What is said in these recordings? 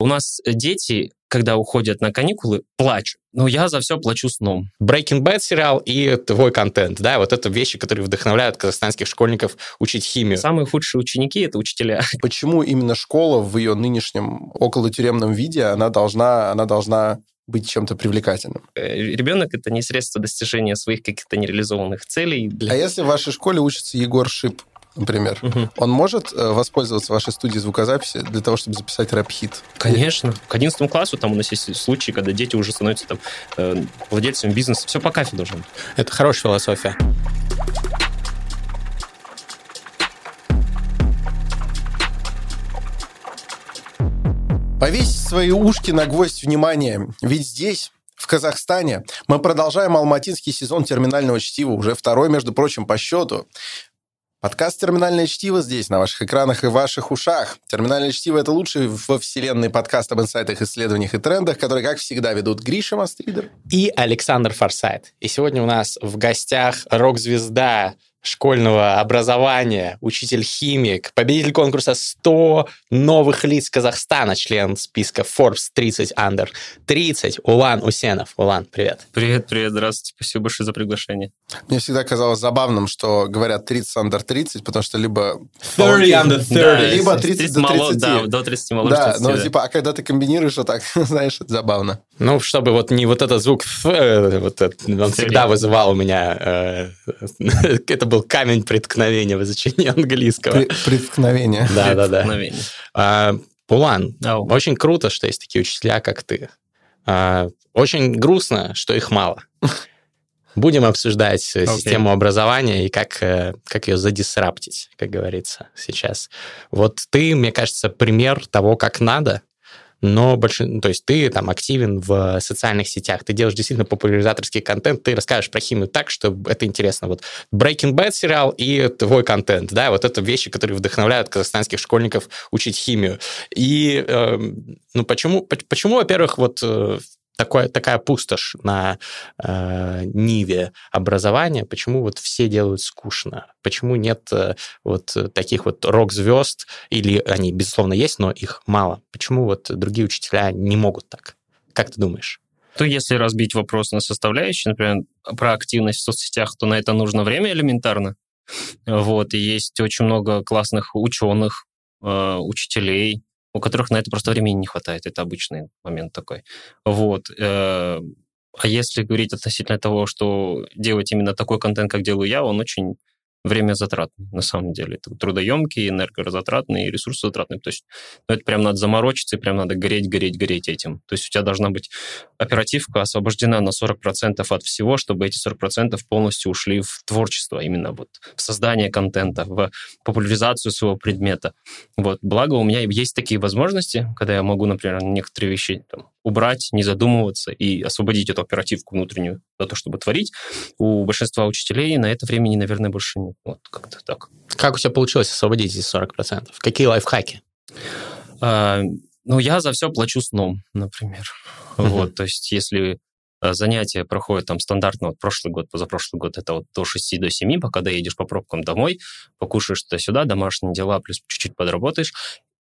У нас дети, когда уходят на каникулы, плачут. Но я за все плачу сном. Breaking Bad сериал и твой контент, да, вот это вещи, которые вдохновляют казахстанских школьников учить химию. Самые худшие ученики — это учителя. Почему именно школа в ее нынешнем околотюремном виде, она должна, она должна быть чем-то привлекательным. Э, Ребенок — это не средство достижения своих каких-то нереализованных целей. А если в вашей школе учится Егор Шип, например, Мгм. он может э, воспользоваться вашей студией звукозаписи для того, чтобы записать рэп-хит? Конечно. К 11 классу там у нас есть случаи, когда дети уже становятся там э, владельцами бизнеса. Все по кайфу должно быть. Это хорошая философия. Повесить свои ушки на гвоздь внимания, ведь здесь, в Казахстане, мы продолжаем алматинский сезон терминального чтива, уже второй, между прочим, по счету. Подкаст «Терминальное чтиво» здесь, на ваших экранах и ваших ушах. «Терминальное чтиво» — это лучший во вселенной подкаст об инсайтах, исследованиях и трендах, который, как всегда, ведут Гриша Мастридер. И Александр Форсайт. И сегодня у нас в гостях рок-звезда школьного образования, учитель-химик, победитель конкурса 100 новых лиц Казахстана, член списка Forbes 30 Under 30, Улан Усенов. Улан, привет. Привет, привет, здравствуйте. Спасибо большое за приглашение. Мне всегда казалось забавным, что говорят 30 under 30, потому что либо... 30 under 30. Да, Либо 30 до молод- 30. да, до 30 моложе. Да, 30, но да. типа, а когда ты комбинируешь вот так, знаешь, это забавно. Ну, чтобы вот не вот этот звук, э, вот этот, он всегда вызывал у меня... э, Это был камень преткновения в изучении английского. Преткновение. Да-да-да. Мгновение. А, Улан, Ау. очень круто, что есть такие учителя, как ты. А, Очень грустно, что их мало. Будем обсуждать э, Окей. систему образования и как, э, как ее задисраптить, как говорится сейчас. Вот ты, мне кажется, пример того, как надо, но больше, ну, то есть ты там активен в социальных сетях, ты делаешь действительно популяризаторский контент, ты расскажешь про химию так, что это интересно. Вот Breaking Bad сериал и твой контент, да, вот это вещи, которые вдохновляют казахстанских школьников учить химию. И, эм, ну, почему, поч- почему, во-первых, вот э, такое, такая пустошь на э, ниве образования, почему вот все делают скучно, почему нет э, вот таких вот рок-звезд, или они, безусловно, есть, но их мало, почему вот другие учителя не могут так? Как ты думаешь? То если разбить вопрос на составляющие, например, про активность в соцсетях, то на это нужно время элементарно. Вот, и есть очень много классных ученых, э, учителей, у которых на это просто времени не хватает. Это обычный момент такой. Вот. э, А если говорить относительно того, что делать именно такой контент, как делаю я, он очень время затратный, на самом деле. Это трудоемкий, энергозатратный, и ресурсозатратный. То есть ну, это прям надо заморочиться, и прям надо гореть, гореть, гореть этим. То есть у тебя должна быть оперативка освобождена на 40% от всего, чтобы эти 40% полностью ушли в творчество, именно вот в создание контента, в популяризацию своего предмета. Вот. Благо у меня есть такие возможности, когда я могу, например, некоторые вещи там, убрать, не задумываться и освободить эту оперативку внутреннюю для того, чтобы творить. У большинства учителей на это времени, наверное, больше нет. Вот как-то так. Как у тебя получилось освободить эти 40%? Какие лайфхаки? А, ну, я за все плачу сном, например. Вот, то есть если а, занятия проходят там стандартно, вот прошлый год, позапрошлый год, это вот до 6 до 7, пока доедешь по пробкам домой, покушаешь туда-сюда, домашние дела, плюс чуть-чуть подработаешь,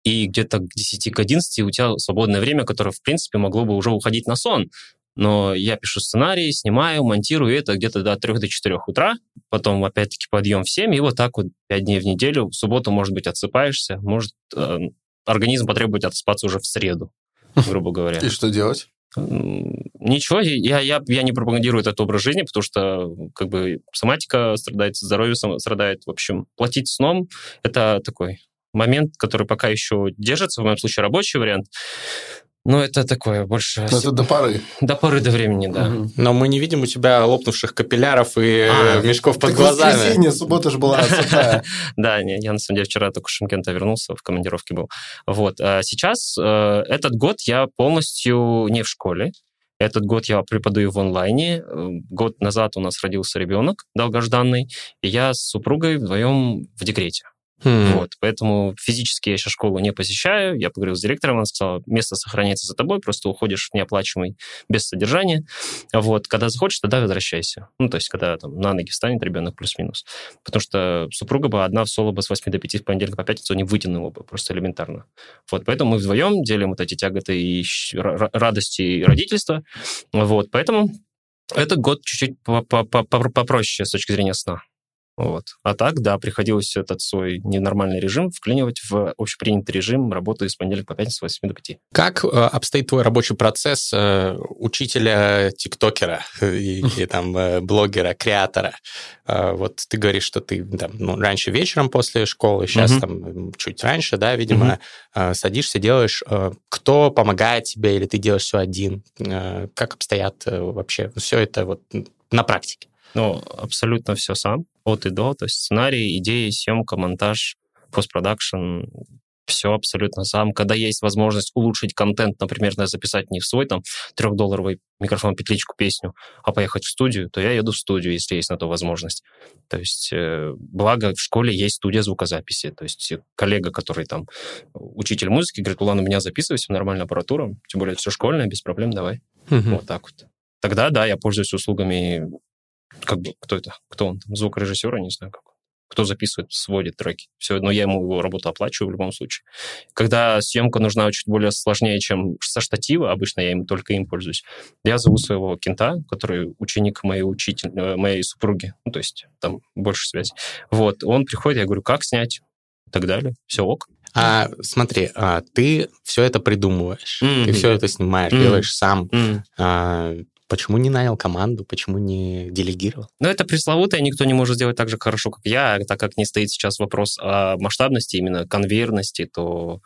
и где-то к 10, к 11 у тебя свободное время, которое, в принципе, могло бы уже уходить на сон. Но я пишу сценарий, снимаю, монтирую это где-то до 3 до 4 утра, потом опять-таки подъем в 7, и вот так вот 5 дней в неделю. В субботу, может быть, отсыпаешься, может, э, организм потребует отспаться уже в среду, грубо говоря. И что делать? Ничего, я, я, я не пропагандирую этот образ жизни, потому что как бы соматика страдает, здоровье страдает. В общем, платить сном – это такой момент, который пока еще держится, в моем случае рабочий вариант. Но это такое больше Ну, это до поры. до поры до времени, да. Мгм. Но мы не видим у тебя лопнувших капилляров и А, э, мешков под Так глазами. воскресенье, суббота же была. Да, не, я на самом деле вчера только с Шимкента вернулся, в командировке был. Вот. А сейчас э, этот год я полностью не в школе. Этот год я преподаю в онлайне. Э, Год назад у нас родился ребенок долгожданный, и я с супругой вдвоем в декрете. Mm. Вот, поэтому физически я сейчас школу не посещаю. Я поговорил с директором, он сказал, место сохраняется за тобой, просто уходишь в неоплачиваемый без содержания. Вот, когда захочешь, тогда возвращайся. Ну, то есть, когда там на ноги встанет ребенок плюс-минус. Потому что супруга бы одна в соло бы с 8 до 5 с понедельника по пятницу не вытянула бы, просто элементарно. Вот, поэтому мы вдвоем делим вот эти тяготы и радости родительства. Вот, поэтому этот год чуть-чуть попроще с точки зрения сна. Вот. А так, да, приходилось этот свой ненормальный режим вклинивать в общепринятый режим работы с понедельника по пятницу с 8 до 5. Как э, обстоит твой рабочий процесс э, учителя, тиктокера и, и там э, блогера, креатора? Э, вот ты говоришь, что ты там, ну, раньше вечером после школы, сейчас там чуть раньше, да, видимо, э, садишься, делаешь. Э, кто помогает тебе или ты делаешь все один? Э, как обстоят э, вообще все это вот на практике? Ну, абсолютно все сам, от и до. То есть сценарий, идеи, съемка, монтаж, постпродакшн, все абсолютно сам. Когда есть возможность улучшить контент, например, записать не в свой там трехдолларовый микрофон, петличку, песню, а поехать в студию, то я еду в студию, если есть на то возможность. То есть, э, благо, в школе есть студия звукозаписи. То есть, коллега, который там учитель музыки, говорит, ладно, меня записывайся, нормальная аппаратура, тем более все школьное, без проблем, давай. Угу. Вот так вот. Тогда, да, я пользуюсь услугами как бы, кто это? Кто он? Там, звукорежиссер, я не знаю, как кто записывает, сводит треки. Все, но я ему его работу оплачиваю в любом случае. Когда съемка нужна чуть более сложнее, чем со штатива, обычно я им только им пользуюсь, я зову своего кента, который ученик моей учитель, э, моей супруги, ну, то есть там больше связи. Вот, он приходит, я говорю, как снять, и так далее. Все ок. А смотри, а, ты все это придумываешь, mm-hmm. ты все это снимаешь, mm-hmm. делаешь сам. Mm-hmm. А, Почему не нанял команду? Почему не делегировал? Ну, это пресловутое, никто не может сделать так же хорошо, как я, так как не стоит сейчас вопрос о масштабности, именно конвейерности, то...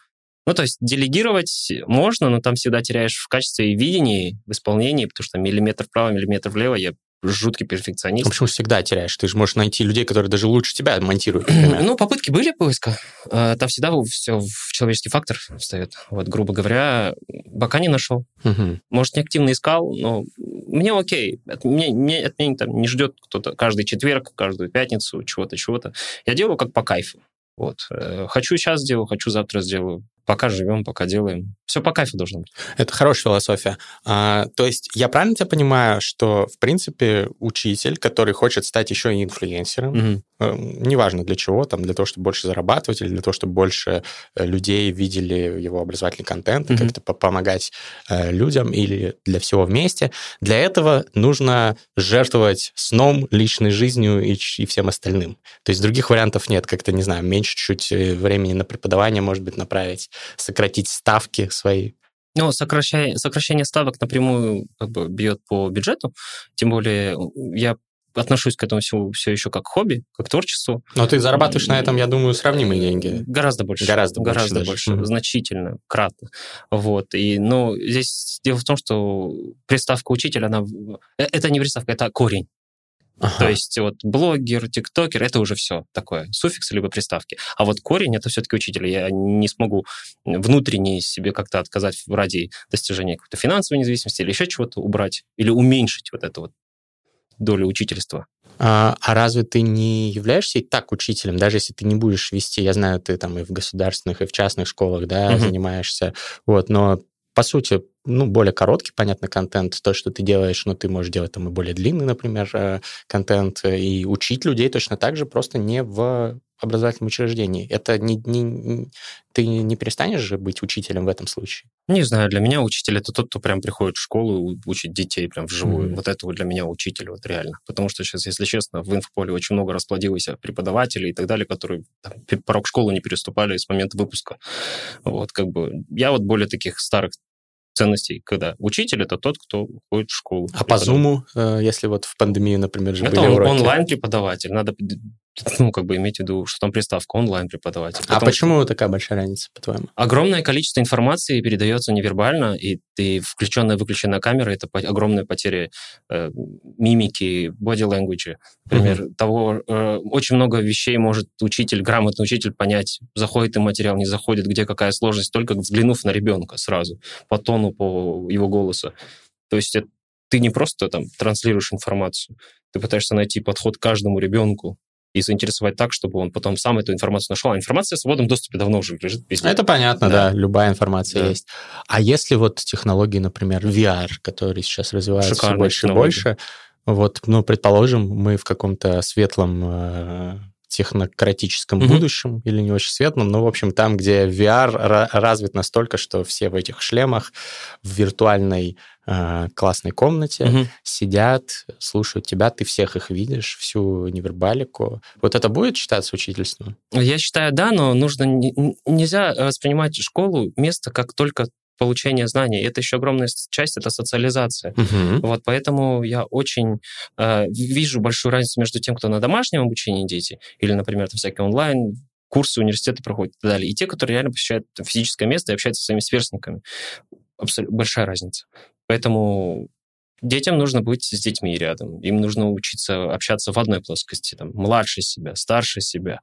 Ну, то есть делегировать можно, но там всегда теряешь в качестве и видении, в исполнении, потому что миллиметр вправо, миллиметр влево, я жуткий перфекционист. Ну, почему всегда теряешь? Ты же можешь найти людей, которые даже лучше тебя монтируют. Ну, попытки были поиска. А, там всегда все в человеческий фактор встает. Вот, грубо говоря, пока не нашел. Угу. Может, не активно искал, но мне окей. От меня, мне, от меня там, не ждет кто-то каждый четверг, каждую пятницу, чего-то, чего-то. Я делаю как по кайфу. Вот. Э, хочу сейчас сделаю, хочу завтра сделаю пока живем, пока делаем. Все по кайфу должно быть. Это хорошая философия. А, то есть я правильно тебя понимаю, что, в принципе, учитель, который хочет стать еще и инфлюенсером, э, неважно для чего, там, для того, чтобы больше зарабатывать или для того, чтобы больше э, людей видели его образовательный контент, угу. как-то помогать э, людям или для всего вместе, для этого нужно жертвовать сном, личной жизнью и, и всем остальным. То есть других вариантов нет. Как-то, не знаю, меньше чуть э, времени на преподавание, может быть, направить сократить ставки свои? Ну, сокращение, сокращение ставок напрямую как бы бьет по бюджету. Тем более я отношусь к этому всему все еще как хобби, как творчеству. Но ты зарабатываешь на этом, я думаю, сравнимые деньги. Гораздо больше. Гораздо, гораздо больше, больше mm-hmm. значительно, кратно. Вот. И, ну, здесь дело в том, что приставка учитель, она... Э, это не приставка, это корень. Ага. То есть вот блогер, тиктокер, это уже все такое, суффиксы либо приставки. А вот корень — это все-таки учитель. Я не смогу внутренне себе как-то отказать ради достижения какой-то финансовой независимости или еще чего-то убрать, или уменьшить вот эту вот долю учительства. А, а разве ты не являешься и так учителем, даже если ты не будешь вести, я знаю, ты там и в государственных, и в частных школах, да, угу. занимаешься, вот, но по сути, ну, более короткий, понятно, контент, то, что ты делаешь, но ты можешь делать там и более длинный, например, э, контент, э, и учить людей точно так же, просто не в образовательном учреждении. Это не, не, ты не перестанешь же быть учителем в этом случае? Не знаю, для меня учитель это тот, кто прям приходит в школу и учит детей прям вживую. Mm-hmm. Вот это вот для меня учитель, вот реально. Потому что сейчас, если честно, в инфополе очень много расплодилось преподавателей и так далее, которые там, порог школы не переступали с момента выпуска. Вот, как бы, я вот более таких старых ценностей, когда учитель это тот, кто ходит в школу. А по Zoom, э, если вот в пандемии, например, же это он, онлайн-преподаватель. Надо ну, как бы иметь в виду, что там приставка онлайн-преподаватель. А почему что... такая большая разница, по-твоему? Огромное количество информации передается невербально, и ты включенная выключенная камера — это огромная потеря э, мимики, body language. Например, mm-hmm. того, э, очень много вещей может учитель, грамотный учитель понять, заходит им материал, не заходит, где какая сложность, только взглянув на ребенка сразу, по тону, по его голосу. То есть это, ты не просто там транслируешь информацию, ты пытаешься найти подход к каждому ребенку, и заинтересовать так, чтобы он потом сам эту информацию нашел. А информация в свободном доступе давно уже лежит везде. Это понятно, да, да любая информация да. есть. А если вот технологии, например, VR, которые сейчас развиваются все больше и больше, вот, ну, предположим, мы в каком-то светлом э, технократическом mm-hmm. будущем или не очень светлом, но, в общем, там, где VR развит настолько, что все в этих шлемах в виртуальной э, классной комнате mm-hmm. сидят, слушают тебя, ты всех их видишь, всю невербалику. Вот это будет считаться учительством? Я считаю, да, но нужно нельзя воспринимать школу место как только получения знаний. Это еще огромная часть, это социализация. Uh-huh. Вот поэтому я очень э, вижу большую разницу между тем, кто на домашнем обучении дети, или, например, там всякие онлайн курсы университеты проходят и так далее, и те, которые реально посещают физическое место и общаются со своими сверстниками. Абсолютно большая разница. Поэтому детям нужно быть с детьми рядом. Им нужно учиться общаться в одной плоскости, там, младше себя, старше себя.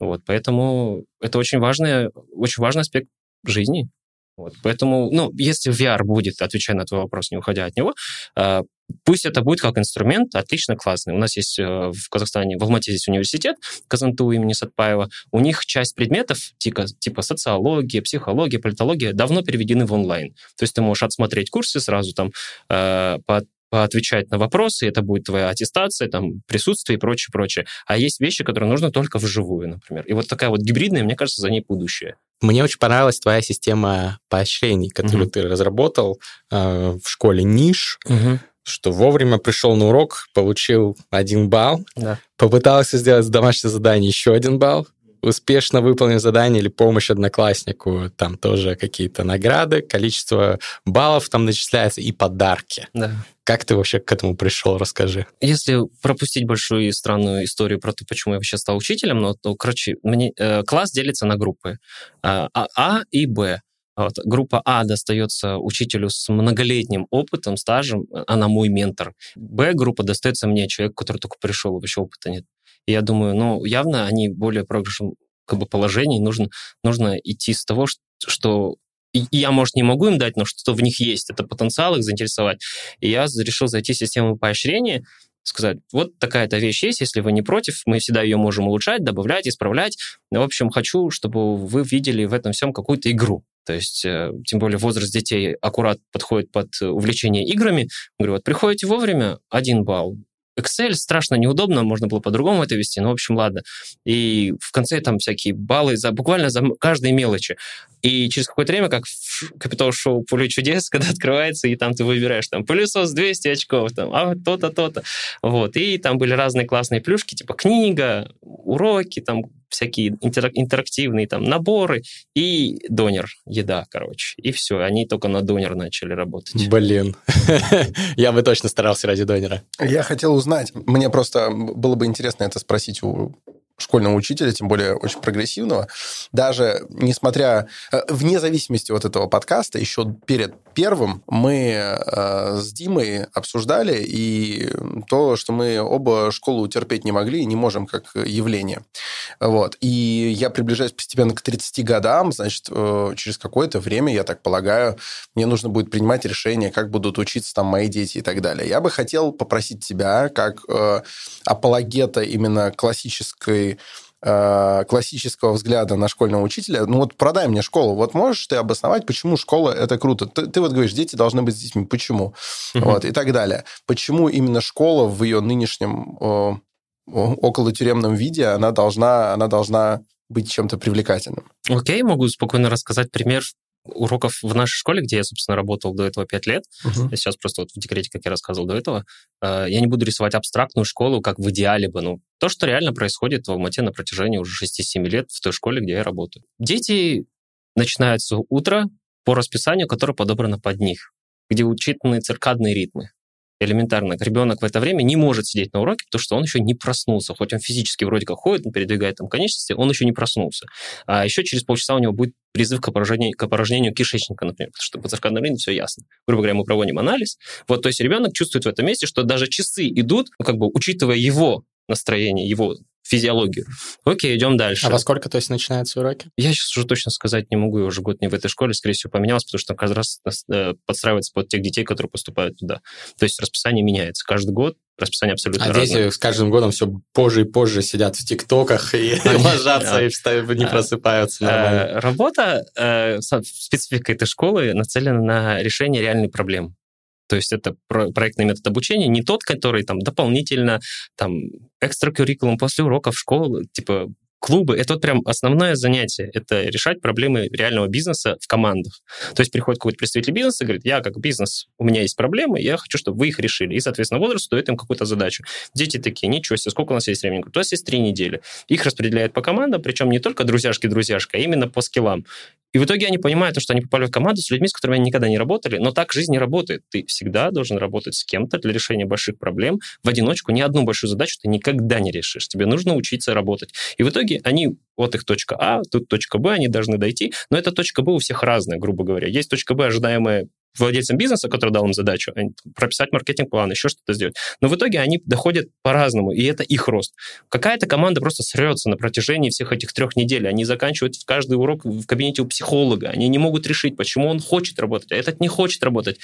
Вот, поэтому это очень важный, очень важный аспект жизни. Вот, поэтому, ну, если VR будет, отвечая на твой вопрос, не уходя от него, э, пусть это будет как инструмент, отлично, классный. У нас есть э, в Казахстане, в Алмате здесь университет Казанту имени Сатпаева. У них часть предметов, типа, типа социология, психология, политология, давно переведены в онлайн. То есть ты можешь отсмотреть курсы сразу там э, по отвечать на вопросы, это будет твоя аттестация, там, присутствие и прочее, прочее. А есть вещи, которые нужно только вживую, например. И вот такая вот гибридная, мне кажется, за ней будущее. Мне очень понравилась твоя система поощрений, которую uh-huh. ты разработал э, в школе Ниш. Uh-huh что вовремя пришел на урок, получил один балл, да. попытался сделать домашнее задание еще один балл, успешно выполнил задание или помощь однокласснику, там тоже какие-то награды, количество баллов там начисляется и подарки. Да. Как ты вообще к этому пришел, расскажи. Если пропустить большую и странную историю про то, почему я вообще стал учителем, ну, то, короче, мне, э, класс делится на группы а, а, а и Б. Вот. Группа А достается учителю с многолетним опытом, стажем, она мой ментор. Б-группа достается мне, человек, который только пришел, вообще опыта нет. И я думаю, ну, явно они более проигрышном как бы, положении, нужно, нужно идти с того, что и я, может, не могу им дать, но что-то в них есть, это потенциал их заинтересовать. И я решил зайти в систему поощрения, сказать, вот такая-то вещь есть, если вы не против, мы всегда ее можем улучшать, добавлять, исправлять. В общем, хочу, чтобы вы видели в этом всем какую-то игру. То есть, э, тем более возраст детей аккурат подходит под увлечение играми. Говорю, вот приходите вовремя, один балл, Excel страшно неудобно, можно было по-другому это вести, но, в общем, ладно. И в конце там всякие баллы за буквально за каждой мелочи. И через какое-то время, как в капитал-шоу «Поле чудес», когда открывается, и там ты выбираешь там пылесос 200 очков, там, а то-то, то-то. Вот. И там были разные классные плюшки, типа книга, уроки, там всякие интерактивные там наборы и донер, еда, короче. И все, они только на донер начали работать. Блин, я бы точно старался ради донера. Я хотел узнать, мне просто было бы интересно это спросить у школьного учителя, тем более очень прогрессивного, даже несмотря, э, вне зависимости от этого подкаста, еще перед первым мы э, с Димой обсуждали и то, что мы оба школу терпеть не могли и не можем как явление. Вот. И я приближаюсь постепенно к 30 годам, значит, э, через какое-то время, я так полагаю, мне нужно будет принимать решение, как будут учиться там мои дети и так далее. Я бы хотел попросить тебя, как э, апологета именно классической Э, классического взгляда на школьного учителя, ну вот продай мне школу, вот можешь ты обосновать, почему школа это круто? Ты, ты вот говоришь, дети должны быть с детьми, почему? Угу. Вот, и так далее. Почему именно школа в ее нынешнем о, около тюремном виде, она должна, она должна быть чем-то привлекательным? Окей, могу спокойно рассказать пример уроков в нашей школе, где я, собственно, работал до этого пять лет, uh-huh. я сейчас просто вот в декрете, как я рассказывал до этого, э, я не буду рисовать абстрактную школу, как в идеале бы, ну, то, что реально происходит в Алмате на протяжении уже 6-7 лет в той школе, где я работаю. Дети начинаются утро по расписанию, которое подобрано под них, где учитаны циркадные ритмы элементарно. Ребенок в это время не может сидеть на уроке, потому что он еще не проснулся. Хоть он физически вроде как ходит, передвигает там конечности, он еще не проснулся. А еще через полчаса у него будет призыв к опорожнению, к опорожнению кишечника, например, потому что по циркадной ритме все ясно. Грубо говоря, мы проводим анализ. Вот, то есть ребенок чувствует в этом месте, что даже часы идут, ну, как бы учитывая его настроение, его физиологию. Окей, идем дальше. А во сколько, то есть, начинаются уроки? Я сейчас уже точно сказать не могу, я уже год не в этой школе, скорее всего, поменялось, потому что как раз э, подстраивается под тех детей, которые поступают туда. То есть расписание меняется каждый год, расписание абсолютно а разное. дети с каждым годом все позже и позже сидят в ТикТоках и ложатся, и не просыпаются нормально. Работа, э, специфика этой школы нацелена на решение реальной проблемы. То есть это проектный метод обучения, не тот, который там дополнительно, там, экстракуррикулум после уроков школы, типа клубы — это вот прям основное занятие. Это решать проблемы реального бизнеса в командах. То есть приходит какой-то представитель бизнеса говорит, я как бизнес, у меня есть проблемы, я хочу, чтобы вы их решили. И, соответственно, возраст дает им какую-то задачу. Дети такие, ничего себе, сколько у нас есть времени? У нас есть три недели. Их распределяют по командам, причем не только друзьяшки-друзьяшка, а именно по скиллам. И в итоге они понимают, что они попали в команду с людьми, с которыми они никогда не работали, но так жизнь не работает. Ты всегда должен работать с кем-то для решения больших проблем. В одиночку ни одну большую задачу ты никогда не решишь. Тебе нужно учиться работать. И в итоге они, вот их точка А, тут точка Б, они должны дойти, но эта точка Б у всех разная, грубо говоря. Есть точка Б, ожидаемая владельцам бизнеса, который дал им задачу, прописать маркетинг-план, еще что-то сделать. Но в итоге они доходят по-разному, и это их рост. Какая-то команда просто срется на протяжении всех этих трех недель. Они заканчивают каждый урок в кабинете у психолога. Они не могут решить, почему он хочет работать, а этот не хочет работать.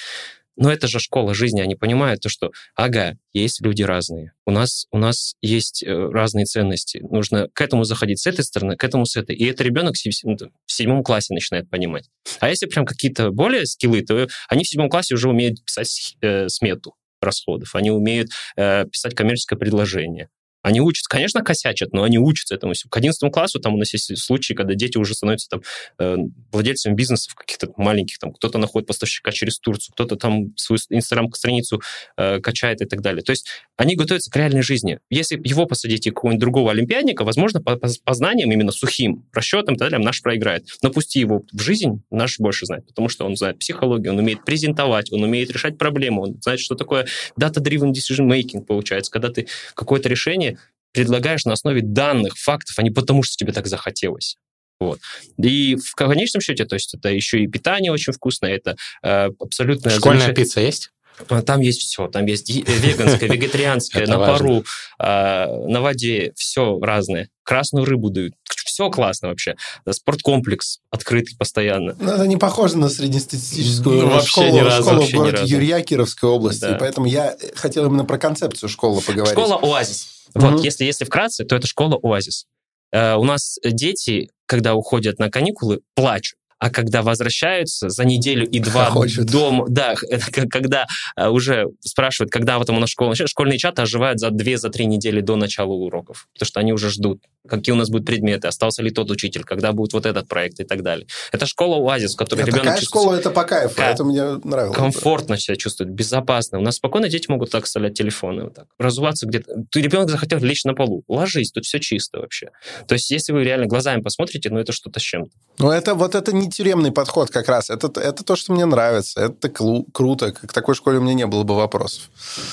Но это же школа жизни, они понимают то, что, ага, есть люди разные, у нас, у нас есть э, разные ценности, нужно к этому заходить с этой стороны, к этому с этой. И это ребенок ну, в седьмом классе начинает понимать. А если прям какие-то более скиллы, то они в седьмом классе уже умеют писать э, смету расходов, они умеют э, писать коммерческое предложение, они учатся, конечно, косячат, но они учатся этому. К 11 классу там у нас есть случаи, когда дети уже становятся там э, владельцами бизнесов каких-то маленьких, там кто-то находит поставщика через Турцию, кто-то там свою инстаграм-страницу э, качает и так далее. То есть они готовятся к реальной жизни. Если его посадить и какого-нибудь другого олимпиадника, возможно, по, по, по знаниям, именно сухим расчетам, тогда наш проиграет. Но пусти его в жизнь, наш больше знает, потому что он знает психологию, он умеет презентовать, он умеет решать проблемы, он знает, что такое data-driven decision making получается, когда ты какое-то решение предлагаешь на основе данных, фактов, а не потому, что тебе так захотелось. Вот. И в конечном счете, то есть это еще и питание очень вкусное, это э, абсолютно... Школьная замечательная... пицца есть? А, там есть все. Там есть веганское, вегетарианское, на пару, а, на воде, все разное. Красную рыбу дают. Все классно вообще. Спорткомплекс открытый постоянно. Ну, это не похоже на среднестатистическую ну, школу, ни разу, школу в городе Юрья Кировской области. Да. Поэтому я хотел именно про концепцию школы поговорить. Школа «Оазис». Вот, угу. если, если вкратце, то это школа «Оазис». Э, у нас дети, когда уходят на каникулы, плачут а когда возвращаются за неделю и два дома, да, когда э, уже спрашивают, когда вот у нас школа начнется, школьные чаты оживают за две, за три недели до начала уроков, потому что они уже ждут, какие у нас будут предметы, остался ли тот учитель, когда будет вот этот проект и так далее. Это школа оазис, в которой ребенок такая школа, это по кайфу, как... это мне нравилось. Комфортно себя чувствует, безопасно. У нас спокойно дети могут так оставлять телефоны, вот так, разуваться где-то. Ты ребенок захотел лечь на полу, ложись, тут все чисто вообще. То есть, если вы реально глазами посмотрите, ну это что-то с чем-то. Ну это вот это не тюремный подход как раз. Это, это то, что мне нравится. Это клу- круто. К такой школе у меня не было бы вопросов.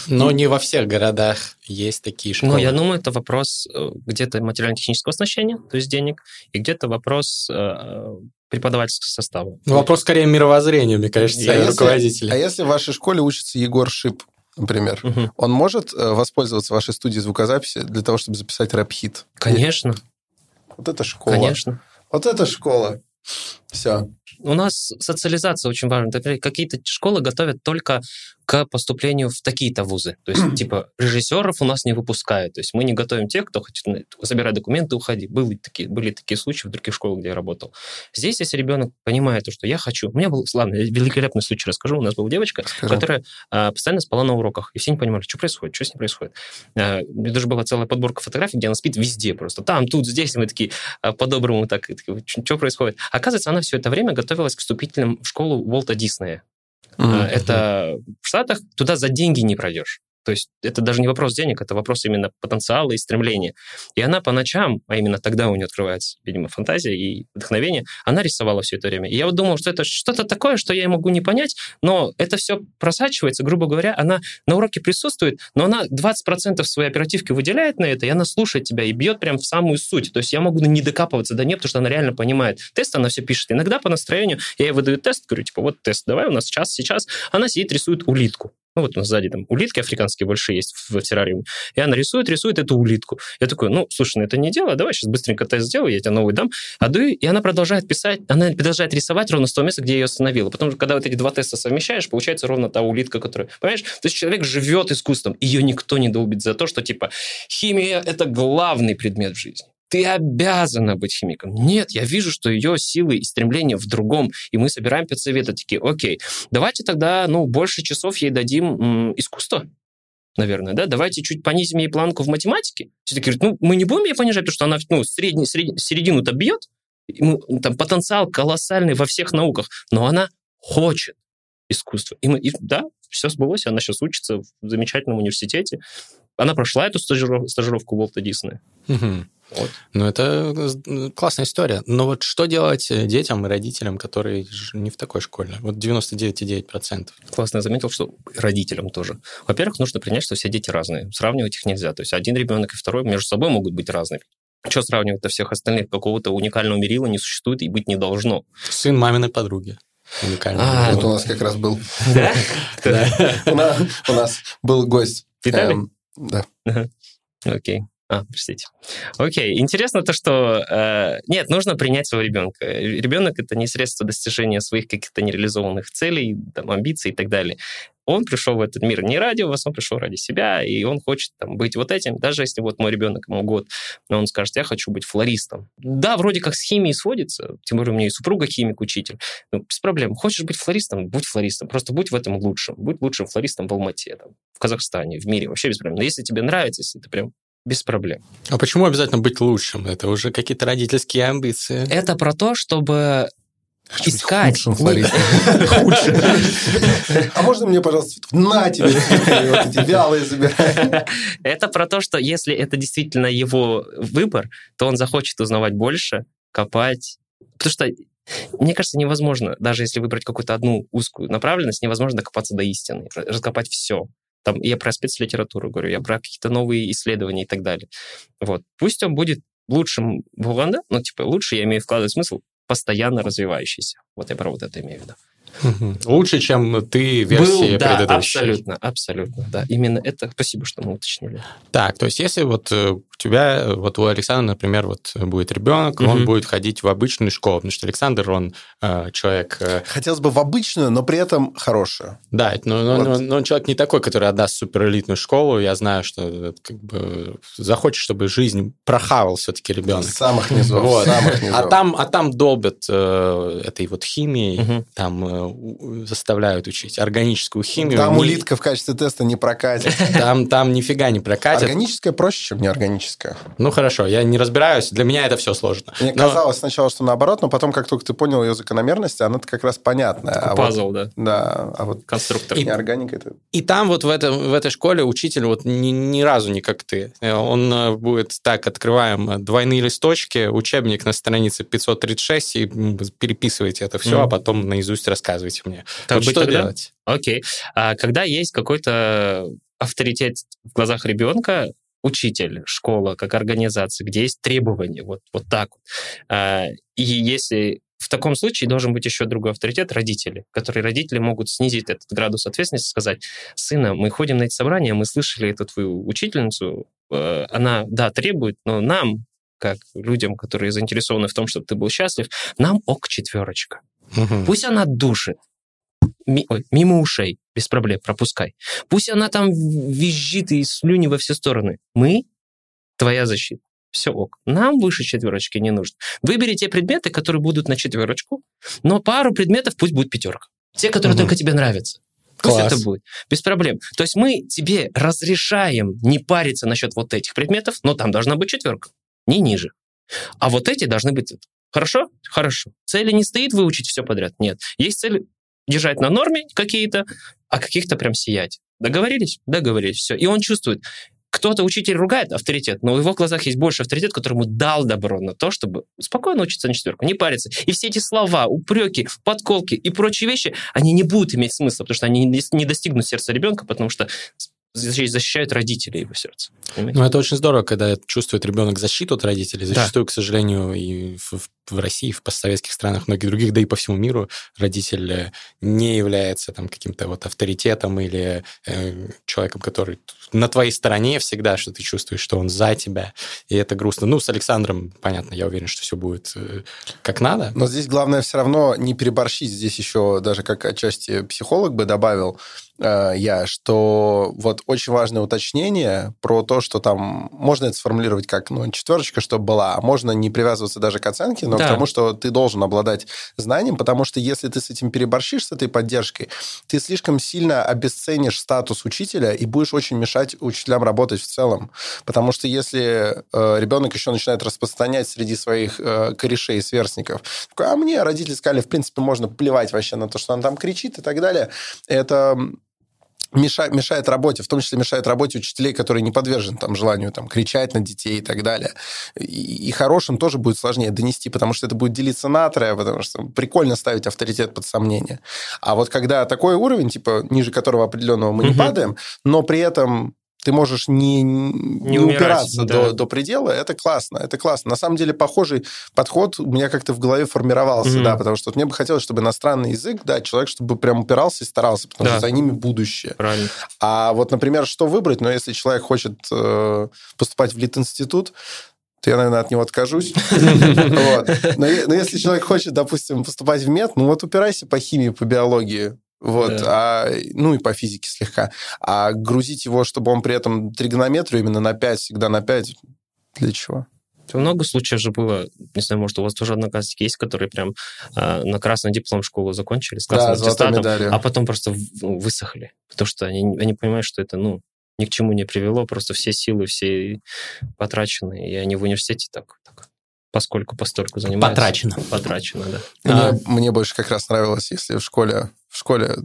Но не во всех городах есть такие школы. Ну, я думаю, это вопрос э, где-то материально-технического оснащения, то есть денег, и где-то вопрос э, преподавательского состава. Ну, вопрос скорее мировоззрения, мне кажется, а руководителя. а если в вашей школе учится Егор Шип, например, угу. он может э, воспользоваться вашей студией звукозаписи для того, чтобы записать рэп-хит? Конечно. Вот это школа. Конечно. Вот это школа. Все. У нас социализация очень важна. Какие-то школы готовят только к поступлению в такие-то вузы. То есть, типа, режиссеров у нас не выпускают. То есть мы не готовим тех, кто хочет забирать документы, уходи. Были такие, были такие случаи в других школах, где я работал. Здесь, если ребенок понимает, то, что я хочу... У меня был, ладно, великолепный случай расскажу. У нас была девочка, Скажи. которая а, постоянно спала на уроках. И все не понимали, что происходит, что с ней происходит. А, у меня даже была целая подборка фотографий, где она спит везде просто. Там, тут, здесь. И мы такие а, по-доброму так, что происходит. Оказывается, она все это время готовилась к вступительным в школу Уолта Диснея. Mm-hmm. Это в Штатах туда за деньги не пройдешь. То есть это даже не вопрос денег, это вопрос именно потенциала и стремления. И она по ночам, а именно тогда у нее открывается, видимо, фантазия и вдохновение, она рисовала все это время. И я вот думал, что это что-то такое, что я могу не понять, но это все просачивается, грубо говоря, она на уроке присутствует, но она 20% своей оперативки выделяет на это, и она слушает тебя и бьет прям в самую суть. То есть я могу не докапываться до нее, потому что она реально понимает. Тест она все пишет. Иногда по настроению я ей выдаю тест, говорю, типа, вот тест, давай у нас час, сейчас. Она сидит, рисует улитку ну вот у нас сзади там улитки африканские больше есть в, в террариуме, и она рисует, рисует эту улитку. Я такой, ну, слушай, ну это не дело, давай сейчас быстренько тест сделаю, я тебе новый дам. А и она продолжает писать, она продолжает рисовать ровно с того места, где я ее остановила. Потому что когда вот эти два теста совмещаешь, получается ровно та улитка, которая... Понимаешь? То есть человек живет искусством, ее никто не долбит за то, что типа химия — это главный предмет в жизни ты обязана быть химиком. Нет, я вижу, что ее силы и стремления в другом, и мы собираем педсоветы такие, окей, давайте тогда, ну, больше часов ей дадим м, искусство, наверное, да, давайте чуть понизим ей планку в математике. Все таки говорят, ну, мы не будем ей понижать, потому что она, ну, средний, средний, середину-то бьет, мы, там потенциал колоссальный во всех науках, но она хочет искусство. И, мы, и да, все сбылось, она сейчас учится в замечательном университете. Она прошла эту стажировку, стажировку Уолта Диснея. Угу. Вот. Ну, это э, классная история. Но вот что делать э, детям и родителям, которые не в такой школе? Вот 99,9%. Классно я заметил, что родителям тоже. Во-первых, нужно принять, что все дети разные. Сравнивать их нельзя. То есть один ребенок и второй между собой могут быть разными. Что сравнивать-то всех остальных? Какого-то уникального мерила не существует и быть не должно. Сын маминой подруги. Уникальный. А, вот у нас как раз был. Да? У нас был гость. Виталий? Эм, Да. Окей. А, простите. Окей, интересно то, что... Э, нет, нужно принять своего ребенка. Ребенок — это не средство достижения своих каких-то нереализованных целей, там, амбиций и так далее. Он пришел в этот мир не ради вас, он пришел ради себя, и он хочет там, быть вот этим. Даже если вот мой ребенок, ему год, но он скажет, я хочу быть флористом. Да, вроде как с химией сводится, тем более у меня и супруга химик-учитель. Ну, без проблем. Хочешь быть флористом? Будь флористом. Просто будь в этом лучшим. Будь лучшим флористом в Алмате, там, в Казахстане, в мире. Вообще без проблем. Но если тебе нравится, если ты прям без проблем. А почему обязательно быть лучшим? Это уже какие-то родительские амбиции. Это про то, чтобы Хочу искать. худшим. А можно мне, пожалуйста, на тебе цветы, вот эти вялые забирай. Это про то, что если это действительно его выбор, то он захочет узнавать больше, копать. Потому что мне кажется, невозможно, даже если выбрать какую-то одну узкую направленность, невозможно докопаться до истины, раскопать все. Там, я про спецлитературу говорю, я про какие-то новые исследования и так далее. Вот. Пусть он будет лучшим в Уганда, ну, типа, лучше я имею вкладывать смысл, постоянно развивающийся. Вот я про вот это имею в виду. Лучше, чем ты версии Был, да, предыдущей. абсолютно, абсолютно, да. Именно это, спасибо, что мы уточнили. Так, то есть если вот э, у тебя, э, вот у Александра, например, вот будет ребенок, он будет ходить в обычную школу, потому что Александр, он э, человек, э, Хотелось бы в обычную, но при этом хорошую. да, но, но- Вот. но- но он человек не такой, который отдаст суперэлитную школу. Я знаю, что э, как бы захочет, чтобы жизнь прохавал все-таки ребенок. Самых низов, Вот. самых низов. А там, а там долбят э, этой вот химией, Мгм. там заставляют учить органическую химию. Там Не- улитка в качестве теста не прокатит. Там, там нифига не прокатит. Органическая проще, чем неорганическая. Ну хорошо, я не разбираюсь, для меня это все сложно. Мне Но- казалось сначала, что наоборот, но потом, как только ты понял ее закономерности, она как раз понятная. А вот- Пазл, да, Да, а вот конструктор. неорганика это... И там вот в, этом, в этой школе учитель вот ни, ни разу не как ты. Э, Он э, будет так, открываем э, двойные листочки, учебник на странице 536, и м, переписывайте это все, Мгм. а потом наизусть рассказывайте мне. Так Вот что тогда? делать? Окей. А когда есть какой-то авторитет в глазах ребенка, учитель, школа, как организация, где есть требования, вот, вот так вот. А, И если в таком случае должен быть еще другой авторитет, родители, которые родители могут снизить этот градус ответственности, сказать, сына, мы ходим на эти собрания, мы слышали эту твою учительницу, э, она, да, требует, но нам, как людям, которые заинтересованы в том, чтобы ты был счастлив, нам ок четверочка. Мгм. Пусть она душит. Ми- ой, мимо ушей, без проблем, пропускай. Пусть она там визжит и слюни во все стороны. Мы твоя защита. Все ок. Нам выше четверочки не нужно. Выбери те предметы, которые будут на четверочку, но пару предметов пусть будет пятерка. Те, которые Мгм. только тебе нравятся. Пусть Класс. это будет. Без проблем. То есть мы тебе разрешаем не париться насчет вот этих предметов, но там должна быть четверка, не ниже. А вот эти должны быть... Хорошо? Хорошо. Цели не стоит выучить все подряд. Нет. Есть цель держать на норме какие-то, а каких-то прям сиять. Договорились? Договорились. Все. И он чувствует, кто-то учитель ругает авторитет, но в его глазах есть больше авторитет, которому дал добро на то, чтобы спокойно учиться на четверку, не париться. И все эти слова, упреки, подколки и прочие вещи, они не будут иметь смысла, потому что они не достигнут сердца ребенка, потому что защищают родители его сердца. Понимаете? Ну, это очень здорово, когда чувствует ребенок защиту от родителей. Да. Зачастую, к сожалению, и в, в России, в постсоветских странах, многих других, да и по всему миру родитель э, не является там каким-то вот авторитетом или э, человеком, который на твоей стороне всегда, что ты чувствуешь, что он за тебя, и это грустно. Ну, с Александром, понятно, я уверен, что все будет э, как надо. Но здесь главное все равно не переборщить. Здесь еще даже как отчасти психолог бы добавил, я, что вот очень важное уточнение про то, что там можно это сформулировать как ну, четверочка, чтобы была, а можно не привязываться даже к оценке, но да. к тому, что ты должен обладать знанием, потому что если ты с этим переборщишь, с этой поддержкой, ты слишком сильно обесценишь статус учителя и будешь очень мешать учителям работать в целом. Потому что если э, ребенок еще начинает распространять среди своих э, корешей и сверстников, а мне родители сказали, в принципе, можно плевать вообще на то, что он там кричит и так далее, это мешает, мешает работе, в том числе мешает работе учителей, которые не подвержены там, желанию там, кричать на детей и так далее. И, и хорошим тоже будет сложнее донести, потому что это будет делиться на трое, потому что прикольно ставить авторитет под сомнение. А вот когда такой уровень, типа ниже которого определенного мы угу. не падаем, но при этом ты можешь не, не, не упираться да. до, до предела, это классно, это классно. На самом деле похожий подход у меня как-то в голове формировался, mm-hmm. да, потому что вот мне бы хотелось, чтобы иностранный язык, да, человек, чтобы прям упирался и старался, потому да. что за ними будущее. Правильно. А вот, например, что выбрать, ну, если человек хочет э, поступать в Лит-институт, то я, наверное, от него откажусь. Но если человек хочет, допустим, поступать в мед, ну вот упирайся по химии, по биологии. Вот, да. а, ну и по физике слегка. А грузить его, чтобы он при этом тригонометрию именно на 5, всегда на 5, для чего? Много случаев же было, не знаю, может, у вас тоже одноклассники есть, которые прям э, на красный диплом школу закончили с красным да, аттестатом, а потом просто ну, высохли, потому что они, они понимают, что это, ну, ни к чему не привело, просто все силы, все потрачены, и они в университете так, так поскольку постольку занимаются. Потрачено. Потрачено, да. Мне, а... мне больше как раз нравилось, если в школе в школе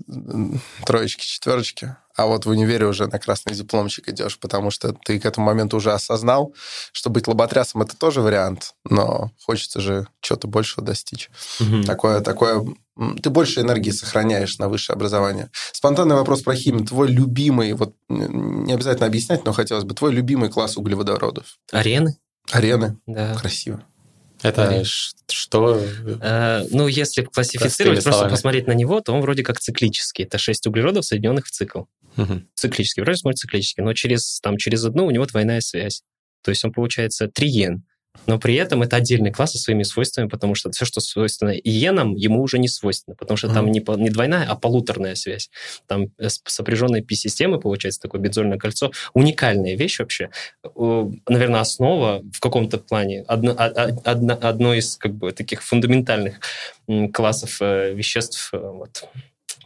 троечки, четверочки, а вот в универе уже на красный дипломчик идешь, потому что ты к этому моменту уже осознал, что быть лоботрясом это тоже вариант, но хочется же чего-то большего достичь. Угу. Такое, такое, ты больше энергии сохраняешь на высшее образование. Спонтанный вопрос про химию. Твой любимый, вот не обязательно объяснять, но хотелось бы, твой любимый класс углеводородов? Арены. Арены? Да. Красиво. Это что? Э, ну, если классифицировать, просто посмотреть на него, то он вроде как циклический. Это 6 углеродов, соединенных в цикл. Угу. Циклический. Вроде смотрит циклический, но через, там, через одну у него двойная связь. То есть он получается триен но при этом это отдельный класс со своими свойствами, потому что все, что свойственно иенам, ему уже не свойственно, потому что mm-hmm. там не, не двойная, а полуторная связь. Там э, сопряженные пи-системы, получается, такое бензольное кольцо. Уникальная вещь вообще. Наверное, основа в каком-то плане, одно, одно, одно из как бы таких фундаментальных классов э, веществ. Э, вот.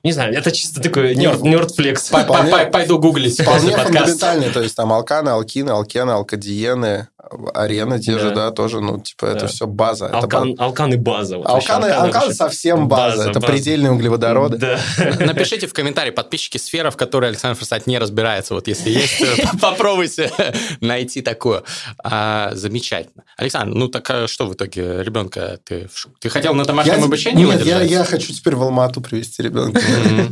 Не знаю, это чисто такой нерд, нердфлекс. Пойду гуглить. Вполне фундаментальный, то есть там алканы, алкины, алкены, алкадиены, арены те да. же, да, тоже, ну, типа, да. это все база. Алкан, это... Алканы база. Вот алканы, алканы, алканы совсем база. база это база. предельные углеводороды. Да. Напишите в комментарии, подписчики сфера, в которой Александр Форсайт не разбирается. Вот если есть, попробуйте найти такое. А, замечательно. Александр, ну так а что в итоге ребенка ты... Ты хотел на домашнем обучении Нет, я, я хочу теперь в Алмату привести ребенка.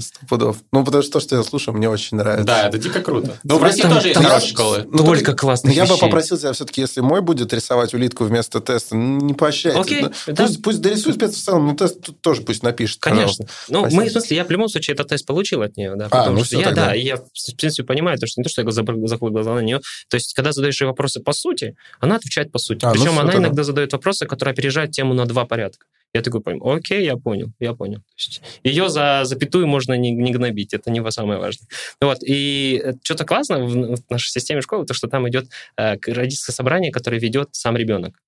Сто пудов. Ну, потому что то, что я слушаю, мне очень нравится. Да, это дико круто. Ну, в России тоже есть хорошие школы. Только классно. Я бы попросил тебя все-таки если мой будет рисовать улитку вместо теста, не поощряйте. Окей, да. Пусть, пусть дорисует в целом, но тест тоже пусть напишет. Конечно. Ну, мы, в смысле, я в любом случае этот тест получил от нее, да, а, потому ну что я, тогда. да, я, в принципе, понимаю, то, что не то, что я закрыл глаза на нее, то есть, когда задаешь ей вопросы по сути, она отвечает по сути. А, ну Причем ну, она тогда. иногда задает вопросы, которые опережают тему на два порядка. Я такой понял, окей, я понял, я понял. То есть ее за запятую можно не, не гнобить, это не самое важное. Вот, и что-то классно в, в нашей системе школы, то, что там идет э, родительское собрание, которое ведет сам ребенок.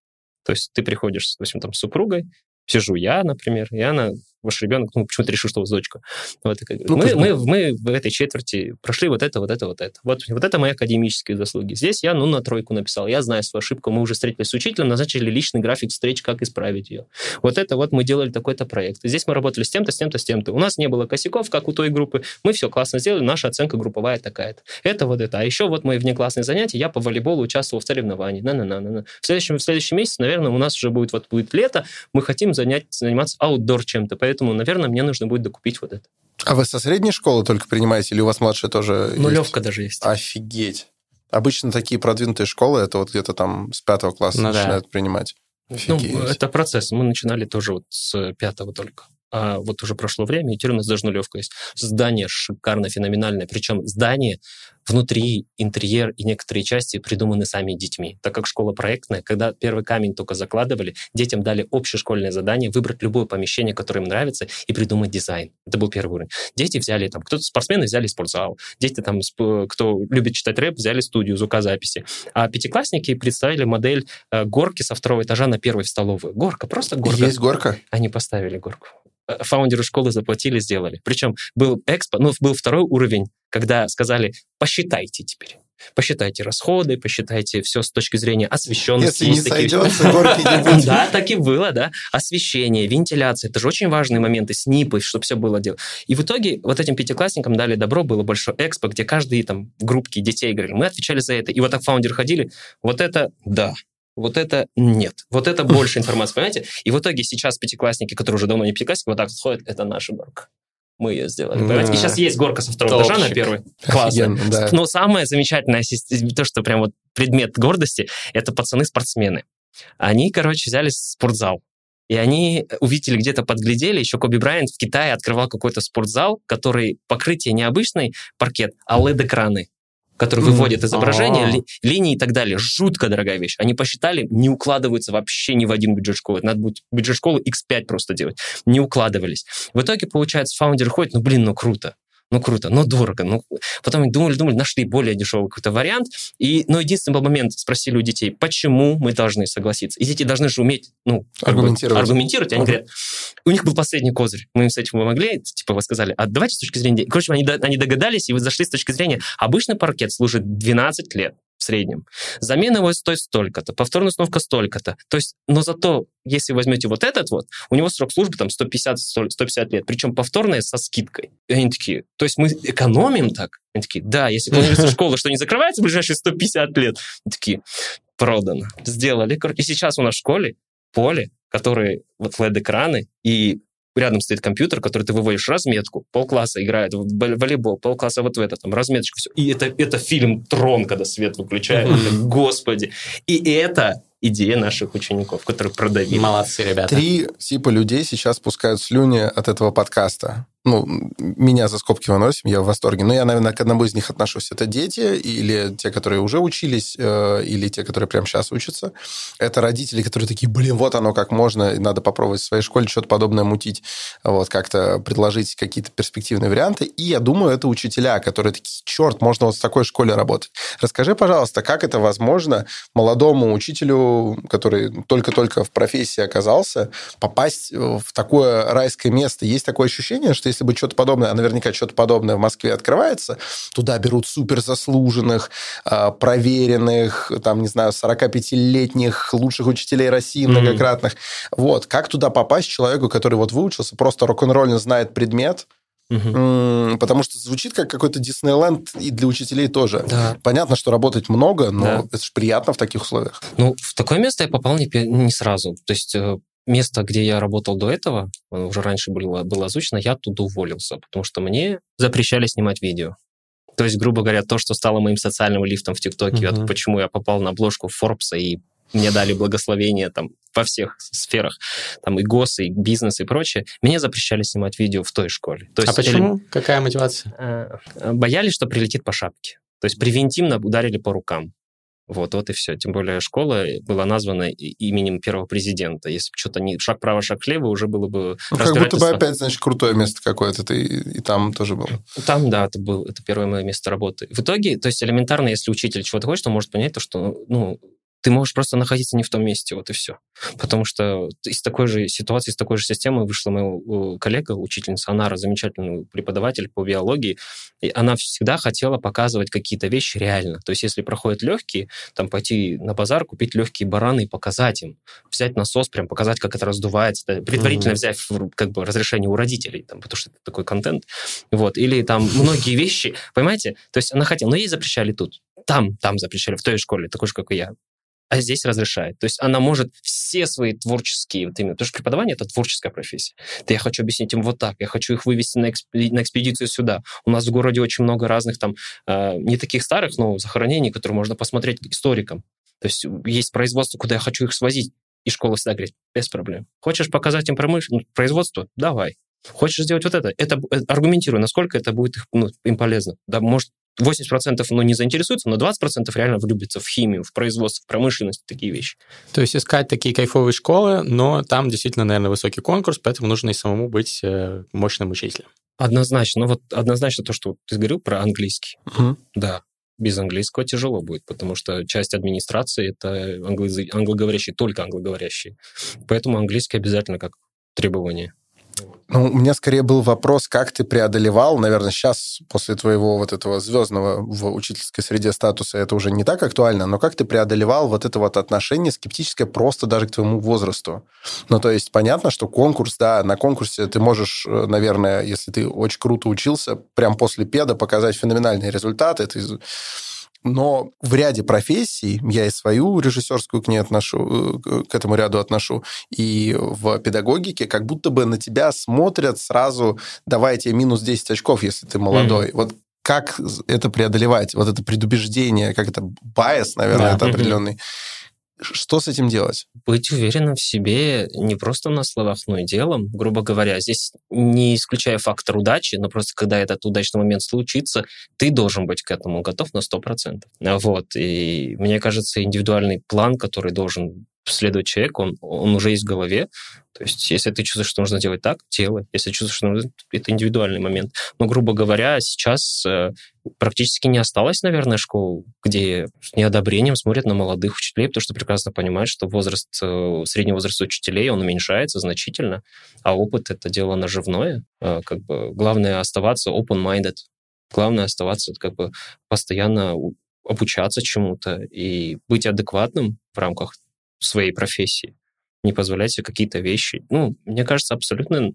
То есть ты приходишь, допустим, там, с супругой, сижу я, например, и она ваш ребенок, ну, почему-то решил, что у вас дочка. Вот, ну, мы, мы, мы в этой четверти прошли вот это, вот это, вот это. Вот, вот это мои академические заслуги. Здесь я, ну, на тройку написал. Я знаю свою ошибку. Мы уже встретились с учителем, назначили личный график встреч, как исправить ее. Вот это вот мы делали такой-то проект. Здесь мы работали с тем-то, с тем-то, с тем-то. У нас не было косяков, как у той группы. Мы все классно сделали, наша оценка групповая такая-то. Это вот это. А еще вот мои внеклассные занятия, я по волейболу участвовал в соревновании. На-на-на-на. В следующем, в следующем месяце, наверное, у нас уже будет вот будет лето, мы хотим занять, заниматься аутдор чем-то. Поэтому, наверное, мне нужно будет докупить вот это. А вы со средней школы только принимаете, или у вас младшая тоже Нулевка есть? даже есть. Офигеть. Обычно такие продвинутые школы, это вот где-то там с пятого класса ну, начинают да. принимать. Ну, это процесс. Мы начинали тоже вот с пятого только а вот уже прошло время, и теперь у нас даже нулевка есть. Здание шикарно, феноменальное. Причем здание внутри, интерьер и некоторые части придуманы сами детьми. Так как школа проектная, когда первый камень только закладывали, детям дали общешкольное задание выбрать любое помещение, которое им нравится, и придумать дизайн. Это был первый уровень. Дети взяли там, кто-то спортсмены взяли спортзал, дети там, кто любит читать рэп, взяли студию звукозаписи. А пятиклассники представили модель э, горки со второго этажа на первой в столовую. Горка, просто горка. Есть горка? Они поставили горку фаундеру школы заплатили, сделали. Причем был экспо, ну, был второй уровень, когда сказали, посчитайте теперь. Посчитайте расходы, посчитайте все с точки зрения освещенности. Если не такие... сойдется, горки не будет. Да, так и было, да. Освещение, вентиляция, это же очень важные моменты, снипы, чтобы все было дело. И в итоге вот этим пятиклассникам дали добро, было большое экспо, где каждый там в группке детей говорили, мы отвечали за это. И вот так фаундеры ходили, вот это да, вот это нет. Вот это больше информации, понимаете? И в итоге сейчас пятиклассники, которые уже давно не пятиклассники, вот так ходят, это наша горка. Мы ее сделали, понимаете? И сейчас есть горка со второго Топчик. этажа на первый. Классно. Да. Но самое замечательное, то, что прям вот предмет гордости, это пацаны-спортсмены. Они, короче, взяли спортзал. И они увидели, где-то подглядели, еще Коби Брайант в Китае открывал какой-то спортзал, который покрытие не обычный паркет, а LED-экраны который выводит изображение, ли, линии и так далее. Жутко дорогая вещь. Они посчитали, не укладываются вообще ни в один бюджет школы. Надо будет бюджет школы x5 просто делать. Не укладывались. В итоге, получается, фаундер ходит, ну, блин, ну, круто ну круто, но дорого. Ну, потом думали, думали, нашли более дешевый какой-то вариант. И, но единственный был момент, спросили у детей, почему мы должны согласиться. И дети должны же уметь ну, аргументировать. Бы, аргументировать. Они uh-huh. говорят, у них был последний козырь. Мы им с этим помогли, типа вы сказали, а давайте с точки зрения... Короче, они, они догадались, и вы зашли с точки зрения, обычный паркет служит 12 лет среднем. Замена его стоит столько-то, повторная установка столько-то. То есть, но зато, если возьмете вот этот вот, у него срок службы там 150-150 лет, причем повторная со скидкой. И они такие, то есть мы экономим так? Они такие, да, если планируется школа, что не закрывается в ближайшие 150 лет. Они такие, продано, сделали. И сейчас у нас в школе поле, которые вот LED-экраны, и рядом стоит компьютер, который ты выводишь разметку, полкласса играет в волейбол, полкласса вот в это, там, разметочку, все. И это, это фильм «Трон», когда свет выключает. Господи. И это идея наших учеников, которые продавили. Молодцы, ребята. Три типа людей сейчас пускают слюни от этого подкаста ну, меня за скобки выносим, я в восторге. Но я, наверное, к одному из них отношусь. Это дети или те, которые уже учились, э, или те, которые прямо сейчас учатся. Это родители, которые такие, блин, вот оно как можно, надо попробовать в своей школе что-то подобное мутить, вот, как-то предложить какие-то перспективные варианты. И я думаю, это учителя, которые такие, черт, можно вот в такой школе работать. Расскажи, пожалуйста, как это возможно молодому учителю, который только-только в профессии оказался, попасть в такое райское место? Есть такое ощущение, что если бы что-то подобное, а наверняка что-то подобное в Москве открывается, туда берут суперзаслуженных, а, проверенных, там, не знаю, 45-летних лучших учителей России многократных. Mm-hmm. Вот. Как туда попасть человеку, который вот выучился, просто рок-н-ролльно знает предмет, Угу. Потому что звучит как какой-то Диснейленд и для учителей тоже. Да. Понятно, что работать много, но да. это же приятно в таких условиях. Ну, в такое место я попал не, не сразу. То есть э, место, где я работал до этого, уже раньше было, было озвучено, я оттуда уволился, потому что мне запрещали снимать видео. То есть, грубо говоря, то, что стало моим социальным лифтом в ТикТоке, uh-huh. почему я попал на обложку Форбса и мне дали благословение там во всех сферах, там и ГОС, и бизнес, и прочее, мне запрещали снимать видео в той школе. То а есть, почему? Или... Какая мотивация? Э, боялись, что прилетит по шапке. То есть превентивно ударили по рукам. Вот, вот и все. Тем более школа была названа именем первого президента. Если бы что-то не шаг вправо, шаг влево, уже было бы ну, Как будто бы опять, значит, крутое место какое-то. Ты и, и там тоже был. Там, да, это, был, это первое мое место работы. В итоге, то есть элементарно, если учитель чего-то хочет, он может понять то, что ну, ты можешь просто находиться не в том месте, вот и все. Потому что из такой же ситуации, из такой же системы вышла моя коллега, учительница Анара, замечательный преподаватель по биологии, и она всегда хотела показывать какие-то вещи реально. То есть если проходят легкие, там пойти на базар, купить легкие бараны и показать им, взять насос, прям показать, как это раздувается, предварительно mm-hmm. взять как бы разрешение у родителей, там, потому что это такой контент. Вот. Или там многие вещи, понимаете? То есть она хотела, но ей запрещали тут. Там, там запрещали, в той школе, такой же, как и я а здесь разрешает. То есть она может все свои творческие, вот именно, потому что преподавание — это творческая профессия. Да я хочу объяснить им вот так, я хочу их вывести на, экспеди- на экспедицию сюда. У нас в городе очень много разных там, э, не таких старых, но захоронений, которые можно посмотреть историкам. То есть есть производство, куда я хочу их свозить И школа всегда говорит, без проблем. Хочешь показать им промышленность, производство? Давай. Хочешь сделать вот это? Это э, аргументируй, насколько это будет ну, им полезно. Да, может, 80% ну, не заинтересуются, но 20% реально влюбятся в химию, в производство, в промышленность, такие вещи. То есть искать такие кайфовые школы, но там действительно, наверное, высокий конкурс, поэтому нужно и самому быть э, мощным учителем. Однозначно. Ну вот однозначно то, что ты говорил про английский. Мгм. Да, без английского тяжело будет, потому что часть администрации — это англоязы- англоговорящие, только англоговорящие. Поэтому английский обязательно как требование. Ну, у меня скорее был вопрос, как ты преодолевал, наверное, сейчас, после твоего вот этого звездного в учительской среде статуса, это уже не так актуально, но как ты преодолевал вот это вот отношение скептическое просто даже к твоему возрасту? Ну, то есть понятно, что конкурс, да, на конкурсе ты можешь, э, наверное, если ты очень круто учился, прям после педа показать феноменальные результаты, ты но в ряде профессий, я и свою режиссерскую к ней отношу, э, к этому ряду отношу, и в педагогике, как будто бы на тебя смотрят сразу, давай тебе минус 10 очков, если ты молодой. Вот как это преодолевать? Вот это предубеждение, как это байс, наверное, Да. это определенный. Что с этим делать? Быть уверенным в себе не просто на словах, но и делом, грубо говоря. Здесь не исключая фактор удачи, но просто когда этот удачный момент случится, ты должен быть к этому готов на 100%. А Вот. И мне кажется, индивидуальный план, который должен следовать человек, он, он уже есть в голове. То есть, если ты чувствуешь, что нужно делать так, делай. Если чувствуешь, что нужно, это индивидуальный момент. Но, грубо говоря, сейчас э, практически не осталось, наверное, школ, где с неодобрением смотрят на молодых учителей, потому что прекрасно понимают, что возраст, э, средний возраст учителей, он уменьшается значительно, а опыт — это дело наживное. Э, Как бы главное оставаться open-minded, главное оставаться как бы постоянно обучаться чему-то и быть адекватным в рамках своей профессии, не позволять себе какие-то вещи. Ну, мне кажется, абсолютно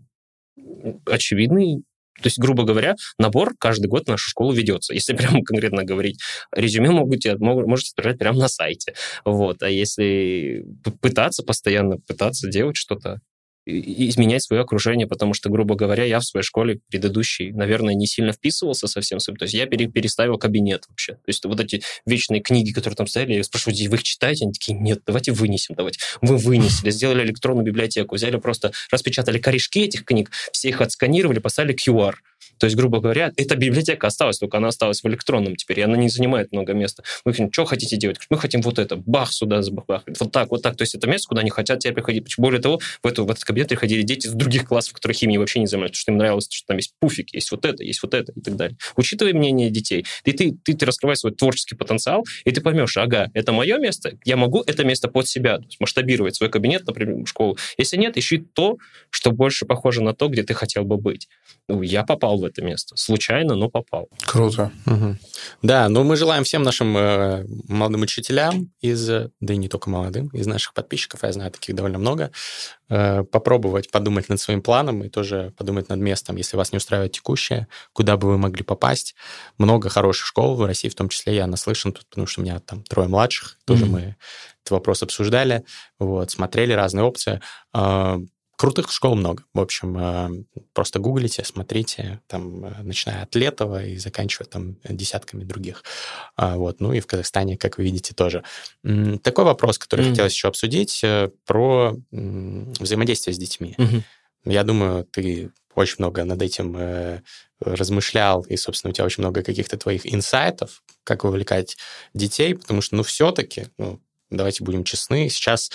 очевидный то есть, грубо говоря, набор каждый год в нашу школу ведется. Если прямо конкретно говорить, резюме могут, мог- можете отправлять прямо на сайте. Вот. А если пытаться постоянно, пытаться делать что-то, изменять свое окружение, потому что, грубо говоря, я в своей школе предыдущей, наверное, не сильно вписывался совсем. То есть я пере- переставил кабинет вообще. То есть вот эти вечные книги, которые там стояли, я спрашиваю, вы их читаете? Они такие, нет, давайте вынесем, давайте. Мы вынесли, сделали электронную библиотеку, взяли просто, распечатали корешки этих книг, все их отсканировали, поставили QR. То есть, грубо говоря, эта библиотека осталась, только она осталась в электронном теперь, и она не занимает много места. Мы говорим, что хотите делать? Мы хотим вот это, бах сюда, бах, вот так, вот так. То есть это место, куда они хотят тебя приходить. Более того, в, эту, в этот кабинет приходили дети из других классов, которые химией вообще не занимаются, потому что им нравилось, что там есть пуфик, есть вот это, есть вот это и так далее. Учитывая мнение детей, и ты, ты, ты раскрываешь свой творческий потенциал, и ты поймешь, ага, это мое место, я могу это место под себя, масштабировать свой кабинет, например, школу. Если нет, ищи то, что больше похоже на то, где ты хотел бы быть. Ну, я попал в это место. Случайно, но попал. Круто. Мгм. Да, ну мы желаем всем нашим э, молодым учителям из, да и не только молодым, из наших подписчиков, я знаю таких довольно много, э, попробовать подумать над своим планом и тоже подумать над местом, если вас не устраивает текущее, куда бы вы могли попасть. Много хороших школ в России, в том числе я наслышан тут, потому что у меня там трое младших, тоже Мгм. мы этот вопрос обсуждали, вот, смотрели разные опции. Крутых школ много. В общем, э, просто гуглите, смотрите, там, э, начиная от Летова и заканчивая там десятками других. А, Вот. Ну и в Казахстане, как вы видите, тоже. Такой вопрос, который Мгм. хотелось еще обсудить, э, про взаимодействие с детьми. Я думаю, ты очень много над этим э, размышлял, и, собственно, у тебя очень много каких-то твоих инсайтов, как вовлекать детей, потому что, ну, все-таки, ну, давайте будем честны, сейчас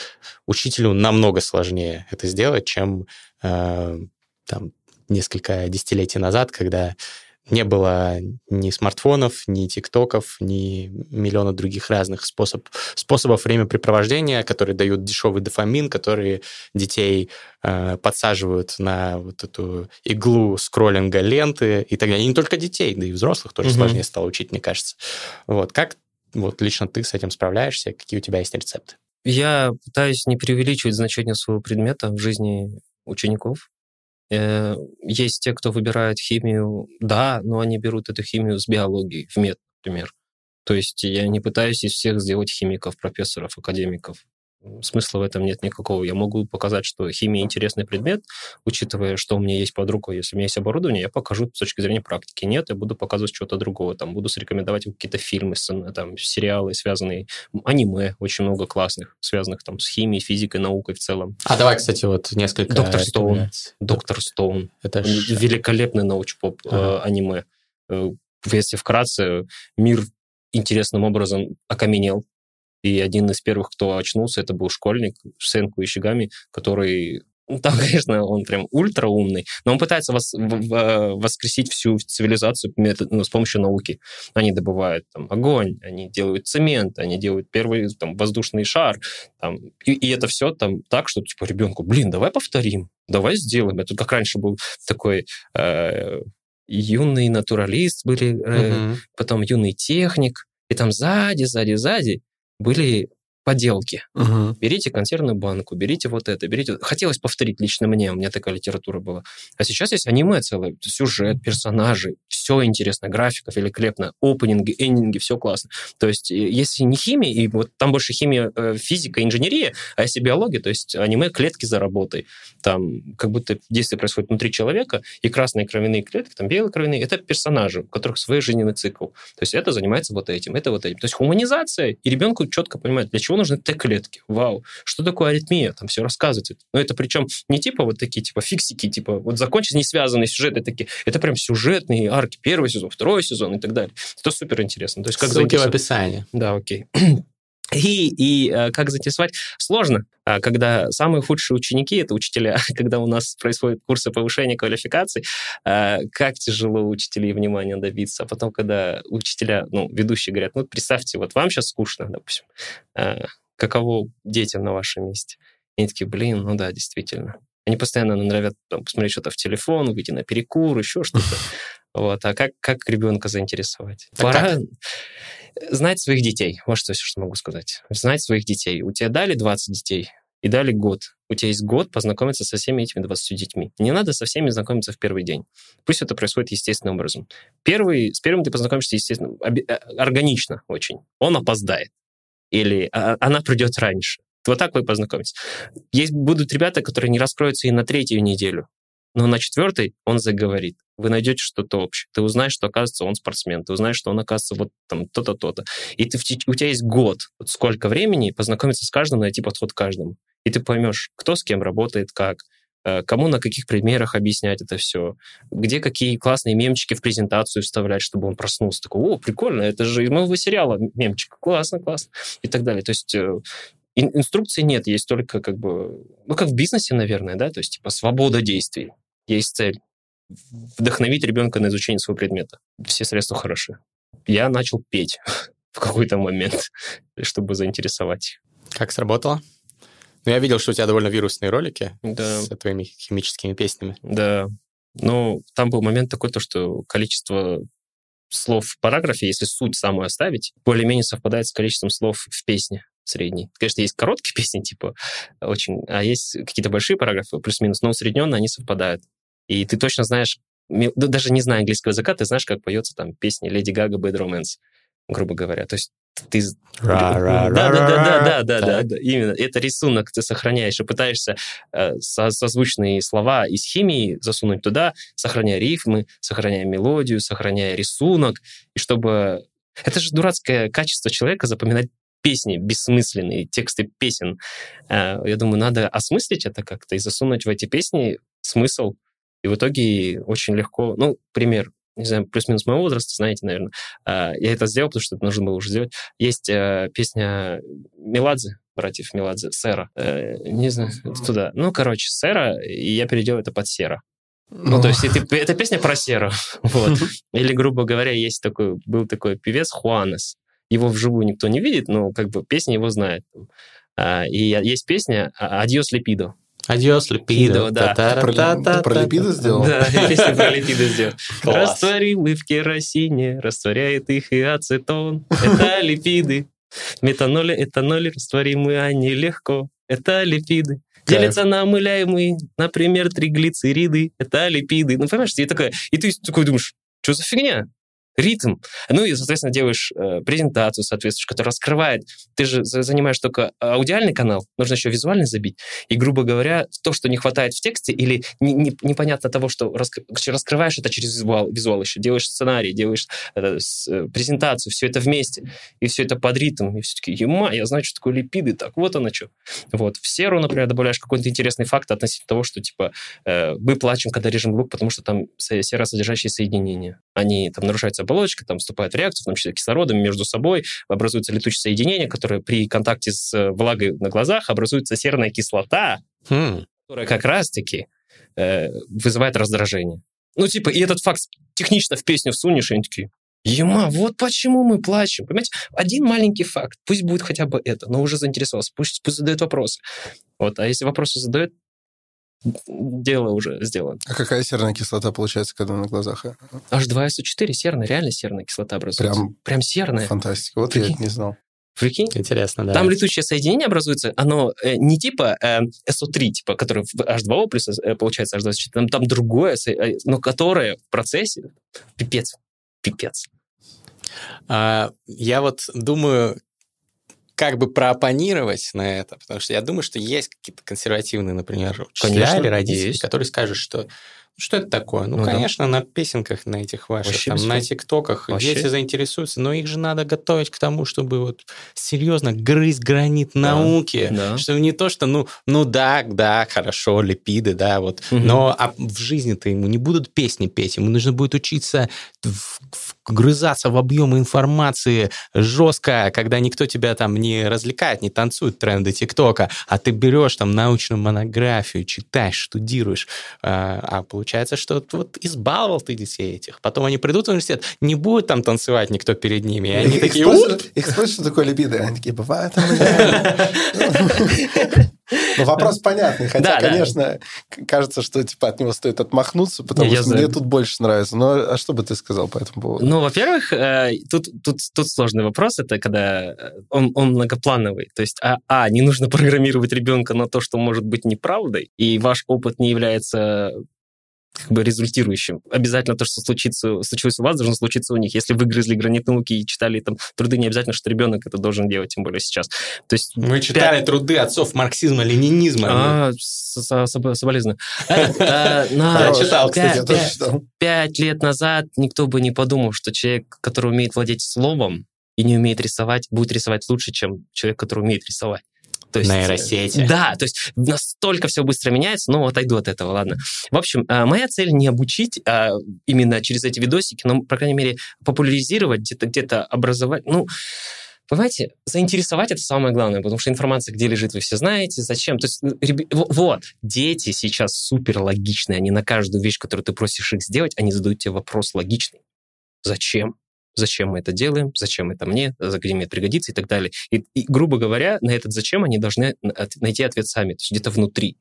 учителю намного сложнее это сделать, чем э, там несколько десятилетий назад, когда не было ни смартфонов, ни тиктоков, ни миллиона других разных способ, способов времяпрепровождения, которые дают дешевый дофамин, которые детей э, подсаживают на вот эту иглу скроллинга ленты и так далее. И не только детей, да и взрослых тоже Мгм. сложнее стало учить, мне кажется. Вот как вот лично ты с этим справляешься? Какие у тебя есть рецепты? Я пытаюсь не преувеличивать значение своего предмета в жизни учеников. Э, Есть те, кто выбирает химию, да, но они берут эту химию с биологии, в мед, например. То есть я не пытаюсь из всех сделать химиков, профессоров, академиков. Смысла в этом нет никакого. Я могу показать, что химия интересный предмет, учитывая, что у меня есть под рукой. Если у меня есть оборудование, я покажу с точки зрения практики. Нет, я буду показывать что-то другое. Там буду рекомендовать какие-то фильмы, там, сериалы, связанные... Аниме очень много классных, связанных там с химией, физикой, наукой в целом. А давай, кстати, вот несколько Доктор Стоун. Доктор Стоун. Это ж... Великолепный научпоп ага. э, аниме. Э, если вкратце, мир интересным образом окаменел и один из первых, кто очнулся, это был школьник Сенку Ишигами, который ну, там, конечно, он прям ультра умный, но он пытается вос, в, воскресить всю цивилизацию метод, ну, с помощью науки. Они добывают там огонь, они делают цемент, они делают первый там воздушный шар, там, и, и это все там так, что типа ребенку, блин, давай повторим, давай сделаем. Это как раньше был такой э, юный натуралист были, э, uh-huh. потом юный техник, и там сзади, сзади, сзади были поделки. Угу. Берите консервную банку, берите вот это, берите... Хотелось повторить лично мне, у меня такая литература была. А сейчас есть аниме целое, сюжет, персонажи, все интересно, графика великолепная, опенинги, эндинги, все классно. То есть если не химия, и вот там больше химия, э, физика, инженерия, а если биология, то есть аниме клетки за работой. Там как будто действие происходит внутри человека, и красные кровяные клетки, там белые кровяные, это персонажи, у которых свой жизненный цикл. То есть это занимается вот этим, это вот этим. То есть хуманизация, и ребенку четко понимает, для чего нужны Т-клетки. Вау. Что такое аритмия? Там все рассказывается. Но это причем не типа вот такие, типа фиксики, типа вот закончить не связанные сюжеты такие. Это прям сюжетные арки. Первый сезон, второй сезон и так далее. Это супер интересно. То есть как Ссылки в описании. Да, окей. И, и э, как заинтересовать? Сложно, а когда самые худшие ученики — это учителя. Когда у нас происходят курсы повышения квалификации, э, как тяжело учителей внимания добиться. А потом, когда учителя, ну, ведущие говорят, ну, представьте, вот вам сейчас скучно, допустим, э, каково детям на вашем месте? И они такие, блин, ну да, действительно. Они постоянно норовят там, посмотреть что-то в телефон, выйти на перекур, еще что-то. Вот. А как, как ребенка заинтересовать? А Пора... Как? знать своих детей. Вот что, что могу сказать. Знать своих детей. У тебя дали 20 детей и дали год. У тебя есть год познакомиться со всеми этими 20 детьми. Не надо со всеми знакомиться в первый день. Пусть это происходит естественным образом. Первый, с первым ты познакомишься, естественно, э, органично очень. Он опоздает. Или а, она придет раньше. Вот так вы познакомитесь. Есть, будут ребята, которые не раскроются и на третью неделю но на четвертой он заговорит. Вы найдете что-то общее. Ты узнаешь, что, оказывается, он спортсмен. Ты узнаешь, что он, оказывается, вот там то-то, то-то. И ты, у тебя есть год, вот сколько времени познакомиться с каждым, найти подход к каждому. И ты поймешь, кто с кем работает, как, э, кому на каких примерах объяснять это все, где какие классные мемчики в презентацию вставлять, чтобы он проснулся. Такой, о, прикольно, это же из моего сериала мемчик. Классно, классно. И так далее. То есть э, инструкции нет, есть только как бы, ну, как в бизнесе, наверное, да, то есть типа свобода действий есть цель вдохновить ребенка на изучение своего предмета. Все средства хороши. Я начал петь в какой-то момент, чтобы заинтересовать. Как сработало? Ну, я видел, что у тебя довольно вирусные ролики да. с твоими химическими песнями. Да. Ну, там был момент такой, то, что количество слов в параграфе, если суть самую оставить, более-менее совпадает с количеством слов в песне средней. Конечно, есть короткие песни, типа, очень, а есть какие-то большие параграфы, плюс-минус, но усредненно они совпадают. И ты точно знаешь, даже не зная английского языка, ты знаешь, как поется там песня Леди Гага Bad Romance, грубо говоря. То есть ты... Да, да, да, да, да, да, да, именно. Это рисунок ты сохраняешь и пытаешься э, созвучные слова из химии засунуть туда, сохраняя рифмы, сохраняя мелодию, сохраняя рисунок, и чтобы... Это же дурацкое качество человека запоминать песни бессмысленные, тексты песен. Э, я думаю, надо осмыслить это как-то и засунуть в эти песни смысл, и в итоге очень легко, ну, пример, не знаю, плюс-минус моего возраста, знаете, наверное. А, я это сделал, потому что это нужно было уже сделать. Есть э, песня Меладзе, братьев Меладзе, Сера. Э, не знаю, туда. Ну, короче, Сера, и я переделал это под Сера. Ну, то есть это, это песня про серу. Вот. Или, грубо говоря, есть такой, был такой певец Хуанес. Его вживую никто не видит, но как бы песня его знает. А, и есть песня «Адьос Лепидо». Адиос, липидо. Да. Ты про липиды сделал? Да, я песню про липиды сделал. Растворимый в керосине, растворяет их и ацетон. Это липиды. Метаноль, этаноль, растворимые они легко. Это липиды. Делятся на омыляемые, например, триглицериды. Это липиды. Ну, понимаешь, и, такая, и ты такой думаешь, что за фигня? Ритм. Ну и, соответственно, делаешь э, презентацию соответствующую, которая раскрывает. Ты же занимаешь только аудиальный канал, нужно еще визуальный забить. И, грубо говоря, то, что не хватает в тексте, или не, не, непонятно того, что раск... раскрываешь это через визуал, визуал еще, делаешь сценарий, делаешь э, с, э, презентацию, все это вместе, и все это под ритм. И все-таки, ема, я знаю, что такое липиды, так вот оно что. Вот. В серу, например, добавляешь какой-то интересный факт относительно того, что, типа, э, мы плачем, когда режем лук, потому что там серосодержащие соединения. Они там нарушаются оболочка, там вступает в реакцию, в том числе кислородом между собой, образуются летучие соединения, которые при контакте с э, влагой на глазах образуется серная кислота, хм. которая как раз-таки э, вызывает раздражение. Ну, типа, и этот факт технично в песню всунешь, и они такие, Ема, вот почему мы плачем. Понимаете, один маленький факт, пусть будет хотя бы это, но уже заинтересовался, пусть, пусть задает вопросы. Вот, а если вопросы задает, дело уже сделано. А какая серная кислота получается, когда на глазах? H2SO4 серная, реально серная кислота образуется. Прям, Прям серная. Фантастика. Вот Прикинь. я это не знал. Прикинь? Интересно, да. Там летучее соединение образуется, оно э, не типа э, SO3, типа, который в H2O плюс э, получается H2O4, там, там другое, э, но которое в процессе пипец, пипец. А, я вот думаю, как бы проопонировать на это, потому что я думаю, что есть какие-то консервативные, например, учителя Конечно, или родители, есть. которые скажут, что что это такое? Ну, ну конечно, да. на песенках на этих ваших, Вообще там, на тиктоках Вообще. дети заинтересуются, но их же надо готовить к тому, чтобы вот серьезно грызть гранит да. науки, да. чтобы не то, что, ну, ну да, да, хорошо, липиды, да, вот, угу. но а в жизни-то ему не будут песни петь, ему нужно будет учиться вгрызаться в объемы информации жестко, когда никто тебя там не развлекает, не танцует тренды ТикТока, а ты берешь там научную монографию, читаешь, штудируешь, а, а получается, что вот избаловал ты детей этих. Потом они придут в университет, не будет там танцевать никто перед ними, и они такие... Их спросят, что такое либидо, они такие, бывает Ну, вопрос понятный, хотя, да, конечно, да. кажется, что типа от него стоит отмахнуться, потому Я что знаю. мне тут больше нравится. Но а что бы ты сказал по этому поводу? Ну, во-первых, э, тут, тут, тут сложный вопрос, это когда э, он, он многоплановый. То есть, а, а, не нужно программировать ребенка на то, что может быть неправдой, и ваш опыт не является как бы результирующим. Обязательно то, что случится, случилось у вас, должно случиться у них. Если вы грызли гранит науки и читали там труды, не обязательно, что ребенок это должен делать, тем более сейчас. То есть Мы читали 5... труды отцов марксизма, ленинизма. А, соболезную. Э, я читал, кстати, Пять лет назад никто бы не подумал, что человек, который умеет владеть словом и не умеет рисовать, будет рисовать лучше, чем человек, который умеет рисовать. То есть, Нейросети. Да, то есть настолько все быстро меняется, но отойду от этого, ладно. В общем, а, моя цель не обучить а именно через эти видосики, но, по крайней мере, популяризировать, где-то где образовать. Ну, Понимаете, заинтересовать это самое главное, потому что информация, где лежит, вы все знаете, зачем. То есть, вот, дети сейчас супер логичные, они на каждую вещь, которую ты просишь их сделать, они задают тебе вопрос логичный. Зачем? Зачем мы это делаем, зачем это мне, где мне это пригодится и так далее. И, и, грубо говоря, на этот зачем они должны найти ответ сами, то есть где-то внутри.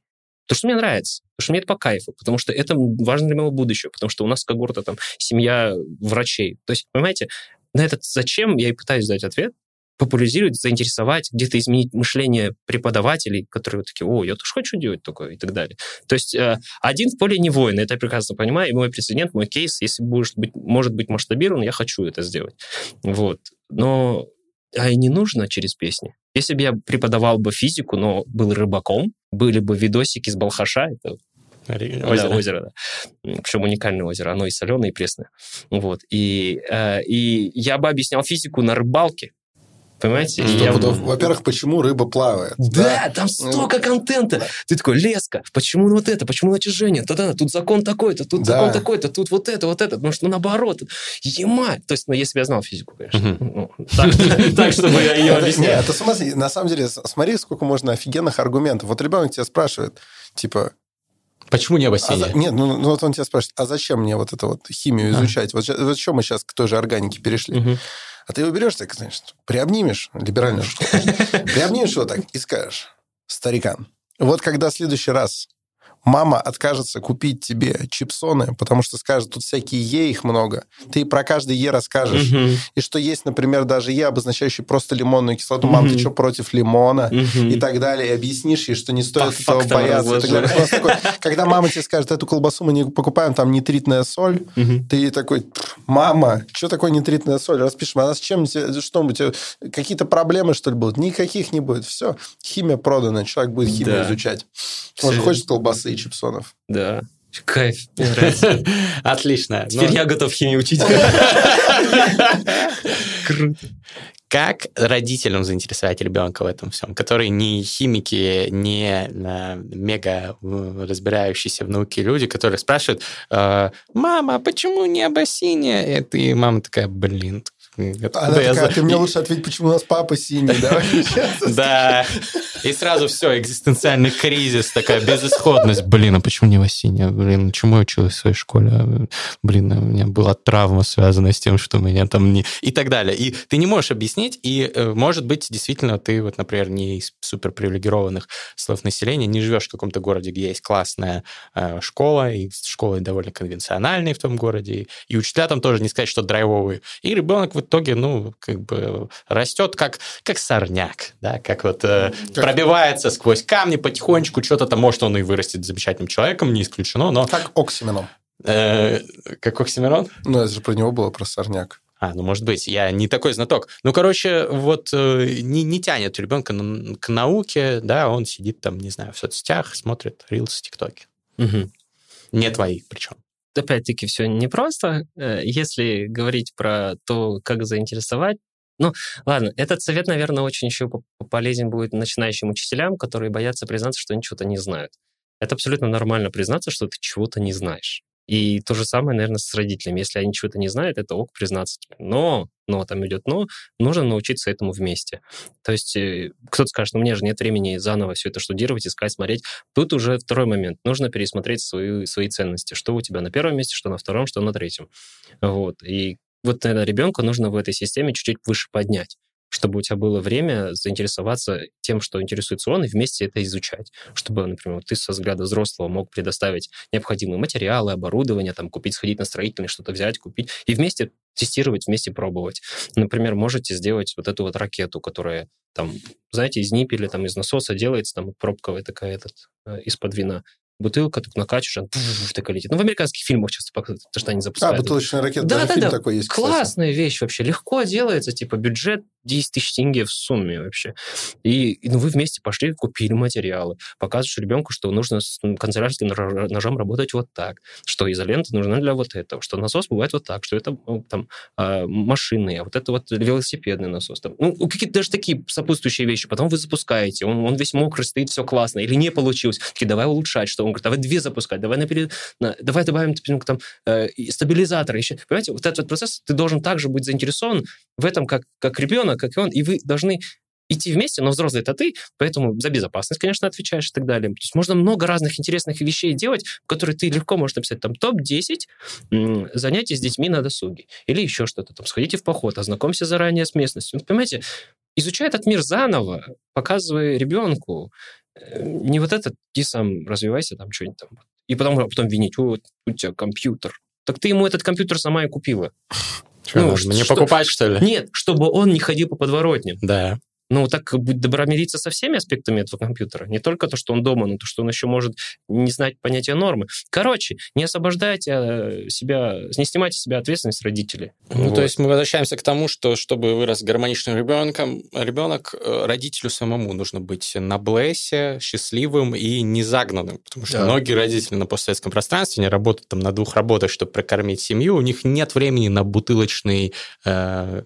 То, что мне нравится, то, что мне это по кайфу, потому что это важно для моего будущего, потому что у нас когорта там семья врачей. То есть, понимаете, на этот зачем я и пытаюсь дать ответ, популяризировать, заинтересовать, где-то изменить мышление преподавателей, которые такие, о, я тоже хочу делать такое и так далее. То есть э, один в поле не воин, это я прекрасно понимаю, и мой прецедент, мой кейс, если будешь быть, может быть масштабирован, я хочу это сделать. Вот. Но а и не нужно через песни. Если бы я преподавал бы физику, но был рыбаком, были бы видосики с Балхаша, это Озеро. Да, озеро, да. Причем уникальное озеро. Оно и соленое, и пресное. Вот. И, э, и я бы объяснял физику на рыбалке. Понимаете? Я... Во-первых, почему рыба плавает? Да, да? там столько контента. Да. Ты такой, леска, почему вот это, почему натяжение? Да-да, тут закон такой-то, тут да. закон такой-то, тут вот это, вот это. Может, ну наоборот. Ема! То есть, ну, если бы я знал физику, конечно. Ну, так, чтобы я ее объяснял. Нет, смотри, на самом деле, смотри, сколько можно офигенных аргументов. Вот ребенок тебя спрашивает, типа, Почему небо синее? А, нет, ну, ну вот он тебя спрашивает, а зачем мне вот это вот химию изучать? А. Вот, вот что мы сейчас к той же органике перешли? Угу. А ты его берешь так, значит, приобнимешь, либеральную школу, приобнимешь его так и скажешь, старикан, вот когда в следующий раз мама откажется купить тебе чипсоны, потому что скажет, тут всякие Е, их много. Ты про каждый Е расскажешь. Мгм. И что есть, например, даже Е, обозначающий просто лимонную кислоту. Мам, ты что, против лимона? Мгм. И так далее. И объяснишь ей, что не стоит По этого бояться. такой, когда мама тебе скажет, эту колбасу мы не покупаем, там нитритная соль, ты такой, «Пф, мама, что такое нитритная соль? Распишем, она с чем, что у тебя, какие-то проблемы, что ли, будут? Никаких не будет. Все, химия продана, человек будет химию Да. изучать. Он же хочет колбасы и чипсонов. Да. Кайф. Мне нравится. Отлично. Теперь Ну, я готов химию учить. Круто. Как родителям заинтересовать ребенка в этом всем, которые не химики, не э, мега э, разбирающиеся в науке люди, которые спрашивают, э, мама, а почему небо синее? И ты, мама такая, блин, откуда Она я такая, за- ты мне лучше ответь, почему у нас папа синий, сейчас. Да. И сразу все, экзистенциальный кризис, такая безысходность. Блин, а почему не синяя? Блин, чему я училась в своей школе? Блин, у меня была травма, связанная с тем, что меня там не... И так далее. И ты не можешь объяснить, и, э, может быть, действительно, ты вот, например, не из суперпривилегированных слоев населения, не живешь в каком-то городе, где есть классная э, школа, и школы довольно конвенциональные в том городе, и учителя там тоже не сказать, что драйвовые. И ребенок в итоге, ну, как бы растет как, как сорняк, да, как вот э, Как- пробивается сквозь камни потихонечку, что-то там, может, он и вырастет замечательным человеком, не исключено, но Как Оксименон. э, как Оксимирон? Ну, это же про него было, про сорняк. А, ну, может быть, я не такой знаток. Ну, короче, вот э, не, не тянет ребенка на- к науке, да, он сидит там, не знаю, в соцсетях, смотрит рилсы, тиктоки. Мгм. Не твои причем. Опять-таки, все непросто. Э, Если говорить про то, как заинтересовать, ну, ладно, этот совет, наверное, очень еще по- полезен будет начинающим учителям, которые боятся признаться, что они чего-то не знают. Это абсолютно нормально признаться, что ты чего-то не знаешь. И то же самое, наверное, с родителями. Если они чего-то не знают, это ок признаться. Но, но там идет но, нужно научиться этому вместе. То есть э, кто-то скажет, ну, мне же нет времени заново все это штудировать, искать, смотреть. Тут уже второй момент. Нужно пересмотреть свою, свои ценности. Что у тебя на первом месте, что на втором, что на третьем. Вот. И вот, наверное, ребенка нужно в этой системе чуть-чуть выше поднять чтобы у тебя было время заинтересоваться тем, что интересуется он, и вместе это изучать. Чтобы, например, ты со взгляда взрослого мог предоставить необходимые материалы, оборудование, там, купить, сходить на строительный, что-то взять, купить, и вместе тестировать, вместе пробовать. Например, можете сделать вот эту вот ракету, которая там, знаете, из ниппеля, там, из насоса делается, там, пробковая такая этот, э, из-под вина. Бутылка, так накачиваешь, она такая летит. Ну, в американских фильмах часто показывают, то, что они А, запускают. бутылочная ракета, Да, да, да. такой есть, кстати. Классная вещь вообще, легко делается, типа бюджет 10 тысяч тенге в сумме вообще. И, ну, вы вместе пошли, купили материалы, показываешь ребенку, что нужно с канцелярским нож- ножом работать вот так, что изолента нужна для вот этого, что насос бывает вот так, что это ну, там а, машинный, а вот это вот велосипедный насос. Там. Ну, какие-то даже такие сопутствующие вещи. Потом вы запускаете, он, он весь мокрый, стоит, все классно, или не получилось. Такие, давай улучшать, что он говорит, давай две запускать, давай, наперед, на- давай добавим ну, там, э, стабилизатор. Еще. Понимаете, вот этот вот процесс, ты должен также быть заинтересован в этом, как, как ребенок, как и он, и вы должны идти вместе, но взрослый это ты, поэтому за безопасность, конечно, отвечаешь и так далее. То есть можно много разных интересных вещей делать, которые ты легко можешь написать там топ-10 м, занятий с детьми на досуге. Или еще что-то там. Сходите в поход, ознакомься заранее с местностью. Ну, понимаете, изучай этот мир заново, показывая ребенку. э, Не вот этот, иди сам развивайся, там что-нибудь там. И потом, а потом винить, вот у тебя компьютер. Так ты ему этот компьютер сама и купила. Что, Ну, надо мне что- покупать, что ли? Нет, чтобы он не ходил по подворотням. Да. Ну, так будь добра мириться со всеми аспектами этого компьютера. Не только то, что он дома, но то, что он еще может не знать понятия нормы. Короче, не освобождайте э, себя, не снимайте с себя ответственность родителей. Ну, Вот. то есть мы возвращаемся к тому, что чтобы вырос гармоничным ребенком, ребенок, э, родителю самому нужно быть на блессе, счастливым и не загнанным. Потому что Да. многие родители на постсоветском пространстве, они работают там на двух работах, чтобы прокормить семью, у них нет времени на бутылочный э,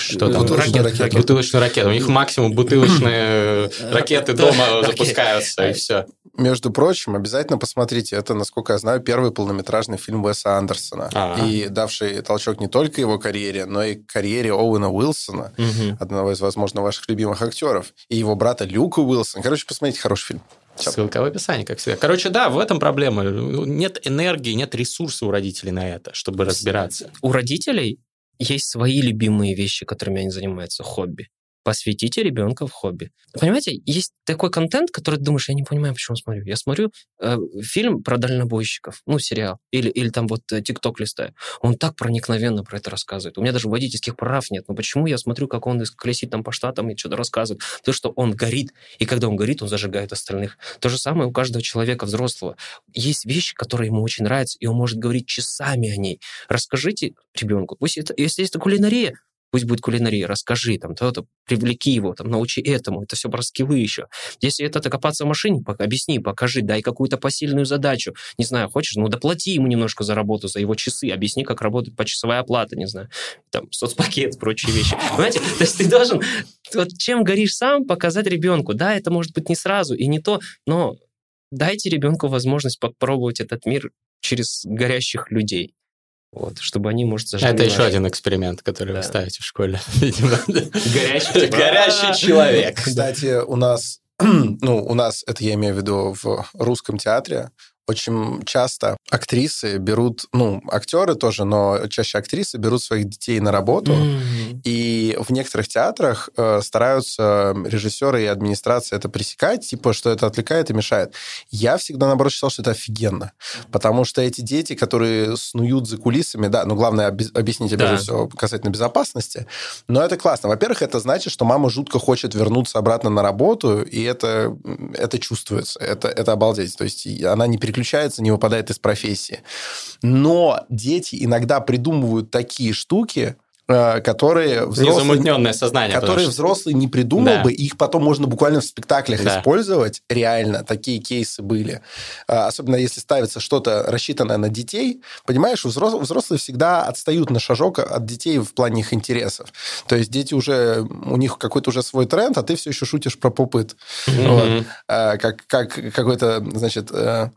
что там? Бутылочную Ракет- ракету. Бутылочную ракету. У них максимум бутылочные ракеты дома запускаются, и все. Между прочим, обязательно посмотрите. Это, насколько я знаю, первый полнометражный фильм Уэса Андерсона. А. И давший толчок не только его карьере, но и карьере Оуэна Уилсона, Мгм. одного из, возможно, ваших любимых актеров, и его брата Люка Уилсона. Короче, посмотрите, хороший фильм. Всё. Ссылка в описании, как всегда. Короче, да, в этом проблема. Нет энергии, нет ресурса у родителей на это, чтобы разбираться. У родителей есть свои любимые вещи, которыми они занимаются, хобби. Посвятите ребенка в хобби. Понимаете, есть такой контент, который думаешь, я не понимаю, почему смотрю. Я смотрю э, фильм про дальнобойщиков, ну, сериал, или, или там вот э, ТикТок листаю. Он так проникновенно про это рассказывает. У меня даже водительских прав нет. Но почему я смотрю, как он колесит там по штатам и что-то рассказывает? То, что он горит, и когда он горит, он зажигает остальных. То же самое у каждого человека взрослого. Есть вещи, которые ему очень нравятся, и он может говорить часами о ней. Расскажите ребенку. Пусть это, если это кулинария, пусть будет кулинария, расскажи, там, то-то, привлеки его, там, научи этому, это все про скиллы еще. Если это копаться в машине, объясни, покажи, дай какую-то посильную задачу. Не знаю, хочешь, ну, доплати ему немножко за работу, за его часы, объясни, как работает почасовая оплата, не знаю, там, соцпакет, прочие вещи. Понимаете? То есть ты должен, вот чем горишь сам, показать ребенку. Да, это может быть не сразу и не то, но дайте ребенку возможность попробовать этот мир через горящих людей. Вот, чтобы они, может, зажигали. Это еще один эксперимент, который да. вы ставите в школе, горячий человек. Кстати, у нас, ну, у нас, это я имею в виду в русском театре, очень часто актрисы берут, ну, актеры тоже, но чаще актрисы берут своих детей на работу, mm-hmm. и в некоторых театрах э, стараются режиссеры и администрация это пресекать, типа, что это отвлекает и мешает. Я всегда, наоборот, считал, что это офигенно, потому что эти дети, которые снуют за кулисами, да, ну, главное объяснить, да. прежде всего, касательно безопасности, но это классно. Во-первых, это значит, что мама жутко хочет вернуться обратно на работу, и это, это чувствуется, это, это обалдеть. То есть она не переключается переключается, не выпадает из профессии. Но дети иногда придумывают такие штуки, э, которые взрослые, Незамутненное сознание. Которые что... взрослый не придумал да. бы, их потом можно буквально в спектаклях да. использовать. Реально, такие кейсы были. А, особенно если ставится что-то рассчитанное на детей. Понимаешь, взрослые, взрослые всегда отстают на шажок от детей в плане их интересов. То есть дети уже, у них какой-то уже свой тренд, а ты все еще шутишь про попыт. Mm-hmm. Вот. А, как, как какой-то, значит, э,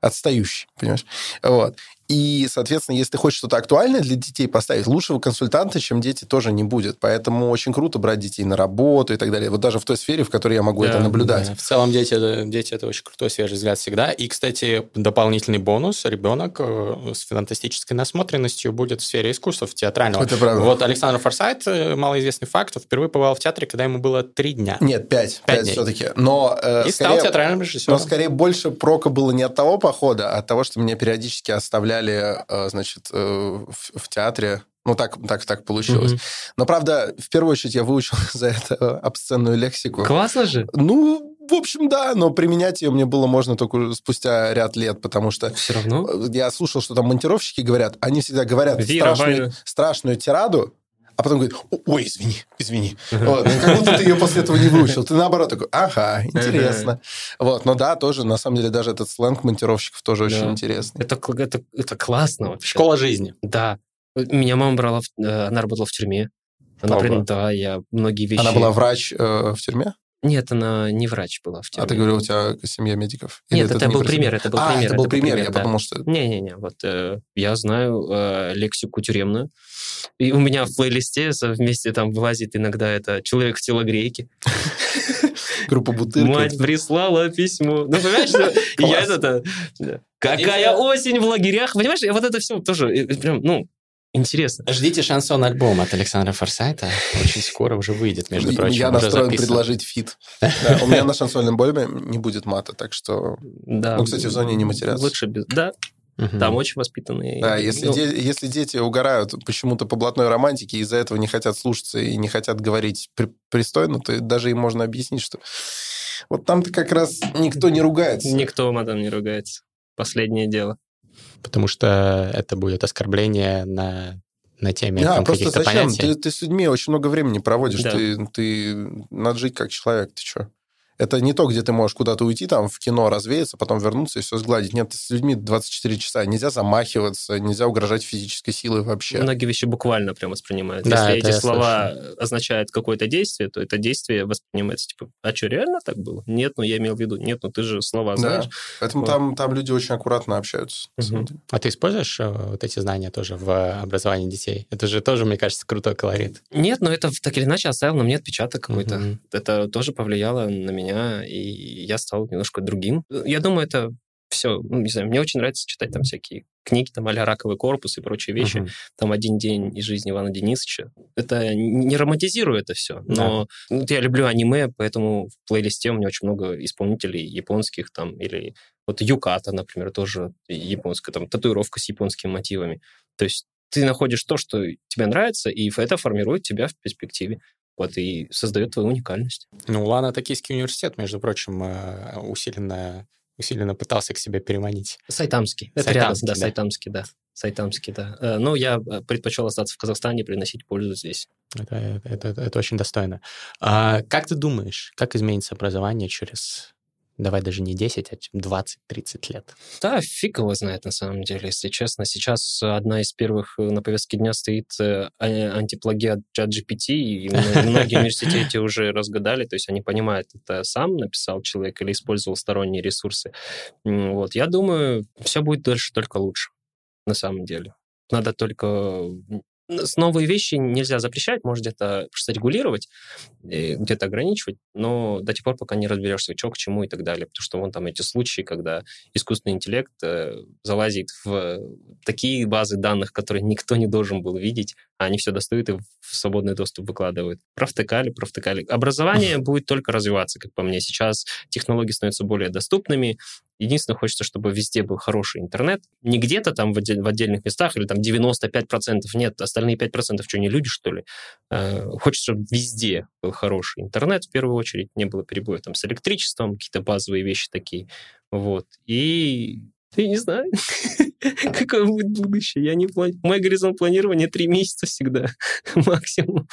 отстающий, понимаешь? Вот. И, соответственно, если ты хочешь что-то актуальное для детей поставить, лучшего консультанта, чем дети, тоже не будет. Поэтому очень круто брать детей на работу и так далее. Вот даже в той сфере, в которой я могу да, это наблюдать. Да. В целом дети дети это очень крутой свежий взгляд всегда. И, кстати, дополнительный бонус. Ребенок э, с фантастической насмотренностью будет в сфере искусства, театрального. Это правда. Вот Александр Форсайт, э, малоизвестный факт, впервые побывал в театре, когда ему было три дня. Нет, пять. Пять, пять все-таки. Но, э, и скорее, стал театральным режиссером. Но скорее больше прока было не от того похода, а от того, что меня периодически оставляли э, значит, э, в, театре. Ну, так, так, так получилось. Mm-hmm. Но, правда, в первую очередь я выучил за это обсценную лексику. Классно же. Ну, в общем, да, но применять ее мне было можно только спустя ряд лет, потому что... Все равно? Я слушал, что там монтировщики говорят, они всегда говорят Вера, страшную, страшную тираду, а потом говорит, ой, извини, извини. Вот. Как будто ты ее после этого не выучил. Ты наоборот такой, ага, интересно. Вот. Но да, тоже, на самом деле, даже этот сленг монтировщиков тоже очень интересный. Это, это, это классно вообще. Школа жизни. Да. Меня мама брала, э, она работала в тюрьме. Она, да, я многие вещи... Она была врач э, в тюрьме? Нет, она не врач была в тюрьме. А ты говорил, у тебя семья медиков? Или Нет, это, это был пример, это был а, пример. это был пример, пример, я да. подумал, что... Не-не-не, вот э, я знаю э, лексику тюремную, и у меня в плейлисте вместе там вылазит иногда это «Человек в телогрейке». Группа Бутырка. Мать прислала письмо. Ну, понимаешь, я это... Какая осень в лагерях. Понимаешь, вот это все тоже прям, ну, Интересно. Ждите шансон альбом от Александра Форсайта. Очень скоро уже выйдет, между прочим. Я настроен предложить feat. У меня на шансонном альбоме не будет мата, так что... Ну, кстати, в зоне не матерятся. Лучше без... Да, Угу. Там очень воспитанные. Да, если, ну... де- если дети угорают почему-то по блатной романтике и из-за этого не хотят слушаться и не хотят говорить при- пристойно, то даже им можно объяснить, что вот там-то как раз никто не ругается. Никто, мадам, не ругается. Последнее дело потому что это будет оскорбление на на теме да, просто зачем? Понятий. Ты, ты с людьми очень много времени проводишь, да. ты, ты надо жить как человек, ты что? Это не то, где ты можешь куда-то уйти, там, в кино развеяться, потом вернуться и все сгладить. Нет, с людьми 24 часа. Нельзя замахиваться, нельзя угрожать физической силой вообще. Многие вещи буквально прям воспринимают. Да, Если эти слова слышу. означают какое-то действие, то это действие воспринимается типа, а что, реально так было? Нет, ну я имел в виду, нет, ну ты же слова да. знаешь. Поэтому вот. там, там люди очень аккуратно общаются. Угу. А ты используешь э, вот эти знания тоже в образовании детей? Это же тоже, мне кажется, крутой колорит. Нет, но это так или иначе оставил на мне отпечаток какой-то. Угу. Это тоже повлияло на меня меня, и я стал немножко другим. Я думаю, это все, ну, не знаю, мне очень нравится читать там всякие книги, там, а «Раковый корпус» и прочие вещи, uh-huh. там «Один день из жизни Ивана Денисовича». Это не романтизирую это все, но да. вот я люблю аниме, поэтому в плейлисте у меня очень много исполнителей японских там, или вот Юката, например, тоже японская, там, татуировка с японскими мотивами. То есть ты находишь то, что тебе нравится, и это формирует тебя в перспективе. Вот, и создает твою уникальность. Ну, Лана Токийский университет, между прочим, э, усиленно усиленно пытался к себе переманить. Сайтамский. Это Сайтамский, рядом, да, да, Сайтамский, да. Сайтамский, да. Э, но я э, предпочел остаться в Казахстане и приносить пользу здесь. Это, это, это, это очень достойно. А, как ты думаешь, как изменится образование через давай даже не 10, а 20-30 лет. Да, фиг его знает на самом деле, если честно. Сейчас одна из первых э, на повестке дня стоит э, а, антиплагиат ChatGPT, и многие университеты уже разгадали, то есть они понимают, это сам написал человек или использовал сторонние ресурсы. Вот, я думаю, все будет дальше только лучше, на самом деле. Надо только новые вещи нельзя запрещать, может где-то просто регулировать, где-то ограничивать, но до тех пор, пока не разберешься, что к чему и так далее. Потому что вон там эти случаи, когда искусственный интеллект э, залазит в такие базы данных, которые никто не должен был видеть, а они все достают и в свободный доступ выкладывают. Провтыкали, провтыкали. Образование будет только развиваться, как по мне. Сейчас технологии становятся более доступными, Единственное, хочется, чтобы везде был хороший интернет. Не где-то там в, отдель, в отдельных местах, или там 95% нет, остальные 5% что, не люди, что ли? Э, хочется, чтобы везде был хороший интернет, в первую очередь, не было перебоев там с электричеством, какие-то базовые вещи такие. Вот. И я не знаю, какое будет будущее. Я не плани... Мой горизонт планирования три месяца всегда максимум.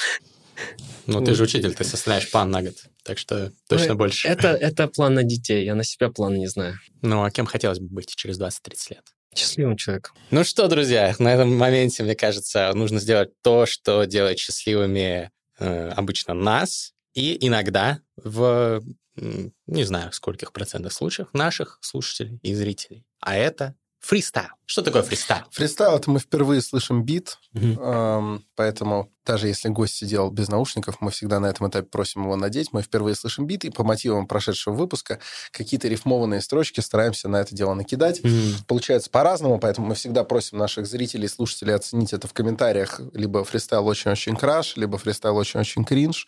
Ну, ты же учитель, ты составляешь план на год, так что точно ну, больше. Это, это план на детей, я на себя план не знаю. Ну, а кем хотелось бы быть через 20-30 лет? Счастливым человеком. Ну что, друзья, на этом моменте, мне кажется, нужно сделать то, что делает счастливыми э, обычно нас, и иногда в, не знаю, скольких процентах случаев наших слушателей и зрителей. А это фристайл. Что такое фристайл? Фристайл — это мы впервые слышим бит, угу. эм, поэтому даже если гость сидел без наушников, мы всегда на этом этапе просим его надеть. Мы впервые слышим бит, и по мотивам прошедшего выпуска какие-то рифмованные строчки стараемся на это дело накидать. Угу. Получается по-разному, поэтому мы всегда просим наших зрителей и слушателей оценить это в комментариях. Либо фристайл очень-очень краш, либо фристайл очень-очень кринж.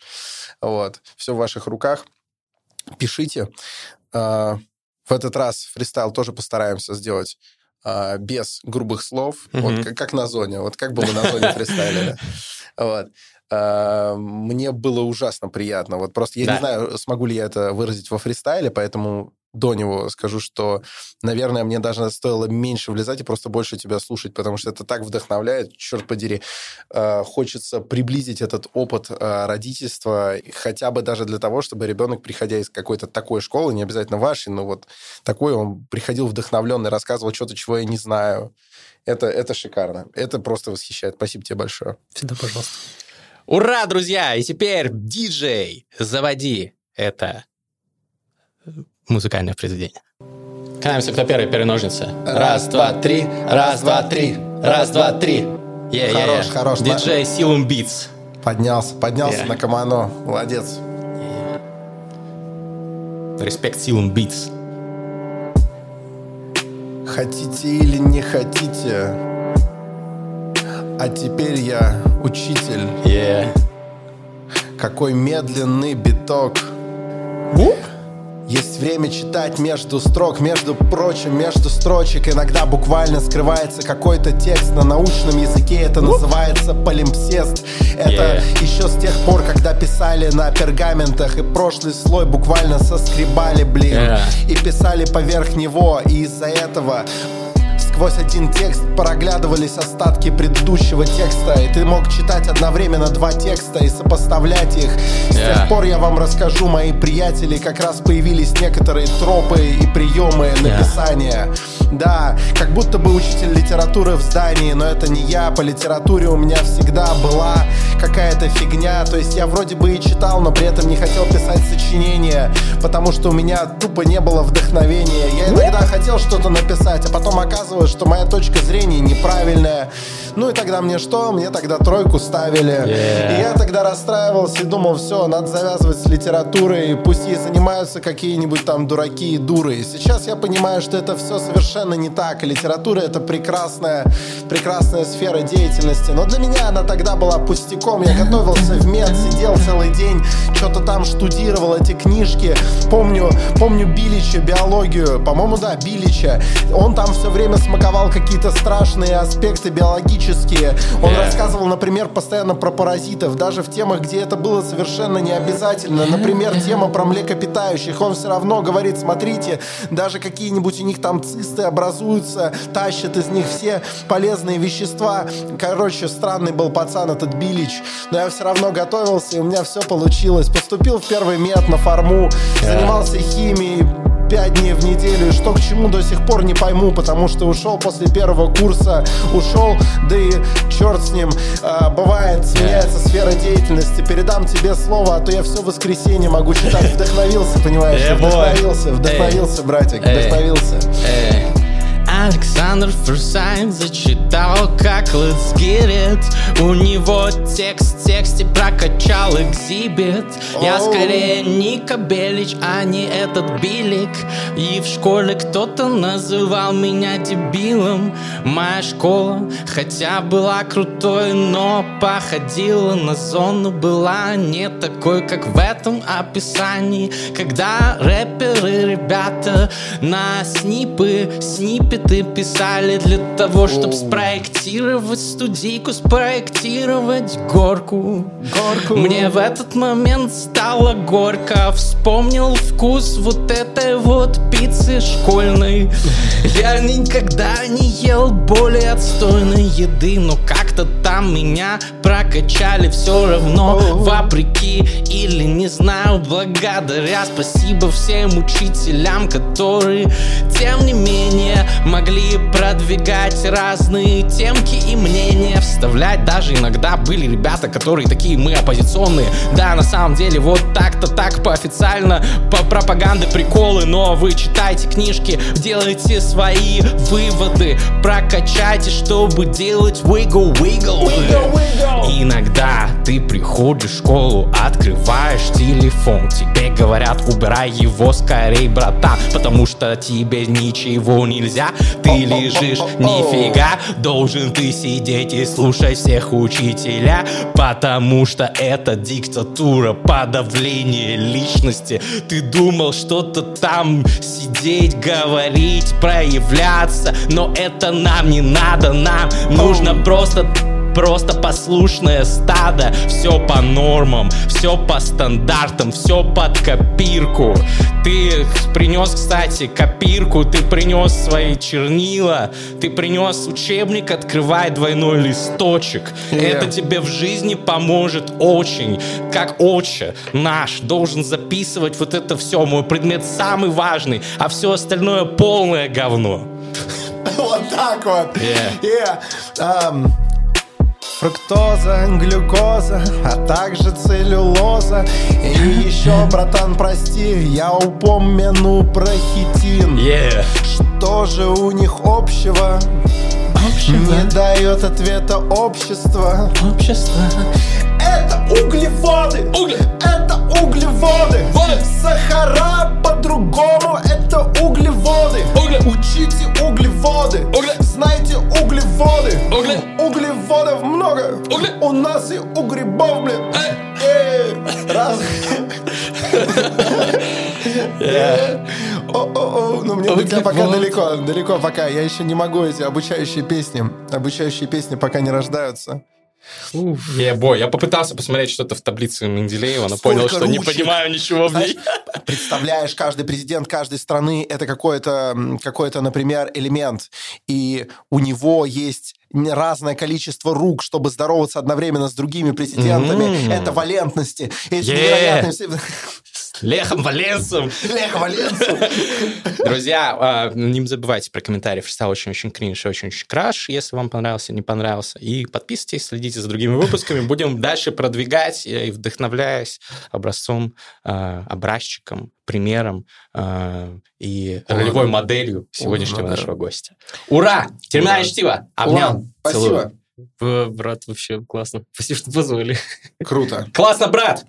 Вот. Все в ваших руках. Пишите. Э, в этот раз фристайл тоже постараемся сделать а, без грубых слов, mm-hmm. вот как, как на зоне, вот как бы мы на зоне фристайлили. Вот. А, мне было ужасно приятно. Вот просто я не знаю, смогу ли я это выразить во фристайле, поэтому до него скажу, что, наверное, мне даже стоило меньше влезать и просто больше тебя слушать, потому что это так вдохновляет, черт подери. Э, хочется приблизить этот опыт э, родительства, хотя бы даже для того, чтобы ребенок, приходя из какой-то такой школы, не обязательно вашей, но вот такой, он приходил вдохновленный, рассказывал что-то, чего я не знаю. Это, это шикарно. Это просто восхищает. Спасибо тебе большое. Всегда пожалуйста. Ура, друзья! И теперь, диджей, заводи это музыкальное произведение. Канаемся, кто первый, первый ножницы. Раз, два, три, раз, два, три, раз, два, три. Yeah, хорош, yeah. хорош. Диджей Silum Beats. Поднялся, поднялся yeah. на комано. Молодец. Респект Silum Beats. Хотите или не хотите, а теперь я учитель. Yeah. Какой медленный биток. Есть время читать между строк, между прочим, между строчек. Иногда буквально скрывается какой-то текст. На научном языке это называется полимпсест. Это yeah. еще с тех пор, когда писали на пергаментах. И прошлый слой буквально соскребали, блин. Yeah. И писали поверх него, и из-за этого Сквозь один текст проглядывались остатки предыдущего текста И ты мог читать одновременно два текста и сопоставлять их С yeah. тех пор я вам расскажу, мои приятели Как раз появились некоторые тропы и приемы написания yeah. Да, как будто бы учитель литературы в здании Но это не я, по литературе у меня всегда была какая-то фигня. То есть я вроде бы и читал, но при этом не хотел писать сочинения Потому что у меня тупо не было вдохновения. Я иногда хотел что-то написать, а потом оказывалось что моя точка зрения неправильная. Ну и тогда мне что? Мне тогда тройку ставили. Yeah. И я тогда расстраивался и думал, все, надо завязывать с литературой, пусть ей занимаются какие-нибудь там дураки и дуры. И сейчас я понимаю, что это все совершенно не так. Литература это прекрасная, прекрасная сфера деятельности. Но для меня она тогда была пустяком. Я готовился в мед, сидел целый день, что-то там штудировал эти книжки. Помню, помню Билича, биологию. По-моему, да, Билича. Он там все время смаковал какие-то страшные аспекты биологические. Он Yeah. рассказывал, например, постоянно про паразитов, даже в темах, где это было совершенно не обязательно. Например, тема про млекопитающих. Он все равно говорит, смотрите, даже какие-нибудь у них там цисты образуются, тащат из них все полезные вещества. Короче, странный был пацан этот Билич. Но я все равно готовился, и у меня все получилось. Поступил в первый мед на форму, занимался химией, пять дней в неделю. И Что к чему до сих пор не пойму, потому что ушел после первого курса, ушел, да и черт с ним. А, бывает, сменяется сфера деятельности. Передам тебе слово, а то я все воскресенье могу читать. Вдохновился, понимаешь? Вдохновился, вдохновился, братик, вдохновился. Александр Фурсайн зачитал, как Let's Get It. У него текст в тексте прокачал экзибит. Я скорее Ника Белич, а не этот Билик. И в школе кто-то называл меня дебилом. Моя школа, хотя была крутой, но походила на зону. Была не такой, как в этом описании. Когда рэперы, ребята, на снипы, снипеты писали Для того, чтобы спроектировать студийку, спроектировать горку. Горку. Мне в этот момент стало горько. Вспомнил вкус вот этой вот пиццы школьной Я никогда не ел более отстойной еды Но как-то там меня прокачали все равно. Вопреки или не знаю, благодаря Спасибо всем учителям, которые тем не менее Могли продвигать разные темки и мнения Вставлять. Даже иногда были ребята, которые такие мы оппозиционные Да, на самом деле вот так-то так по-официально По пропаганды приколы, но вы читайте книжки Делайте свои выводы. Прокачайте, чтобы делать wiggle wiggle. Иногда ты приходишь в школу, открываешь телефон. Тебе говорят, убирай его скорей, братан Потому что тебе ничего нельзя. Ты лежишь, нифига Должен ты сидеть и слушать всех учителя Потому что это диктатура, подавление личности. Ты думал что-то там сидеть, говорить, проявляться Но это нам не надо, нам нужно просто Просто послушное стадо Все по нормам, все по стандартам Все под копирку Ты принес, кстати, копирку Ты принес свои чернила Ты принес учебник Открывай двойной листочек Yeah. Это тебе в жизни поможет очень Как отче наш Должен записывать вот это все Мой предмет самый важный А все остальное полное говно Вот так вот. Yeah. Yeah. Ам, Фруктоза, глюкоза, а также целлюлоза И еще, братан, прости, я упомяну про хитин Yeah. Что же у них общего? Не дает ответа общество Общество Это углеводы! Угли. Это углеводы! Воды. Сахара по-другому это углеводы! Угли. Учите углеводы! Угли. Знайте углеводы! Угли. Углеводов много! Угли. У нас и у грибов, блин! Эй. Эй, Раз... О-о-о, ну мне тебя пока Углеводы. далеко, далеко пока. Я еще не могу эти обучающие песни. Обучающие песни пока не рождаются. Я бой, я попытался посмотреть что-то в таблице Менделеева, но Сколько понял, что не ручек. понимаю ничего в Знаешь, ней. представляешь, каждый президент каждой страны это какой-то, какой-то, например, элемент, и у него есть разное количество рук, чтобы здороваться одновременно с другими президентами. М. Это валентности. Эти невероятные С Лехом Валенсом. Лех Валенсу. Друзья, а, не забывайте про комментарии. Фристайл очень-очень кринж и очень-очень краш, если вам понравился, не понравился. И подписывайтесь, следите за другими выпусками. Будем дальше продвигать э, и вдохновляясь образцом, а, образчиком, примером а, и Ой. ролевой моделью сегодняшнего ну нашего гостя. Ура! Терминальное чтиво! Обнял. Спасибо. Брат, вообще классно. Спасибо, что позвали. Круто. Классно, брат!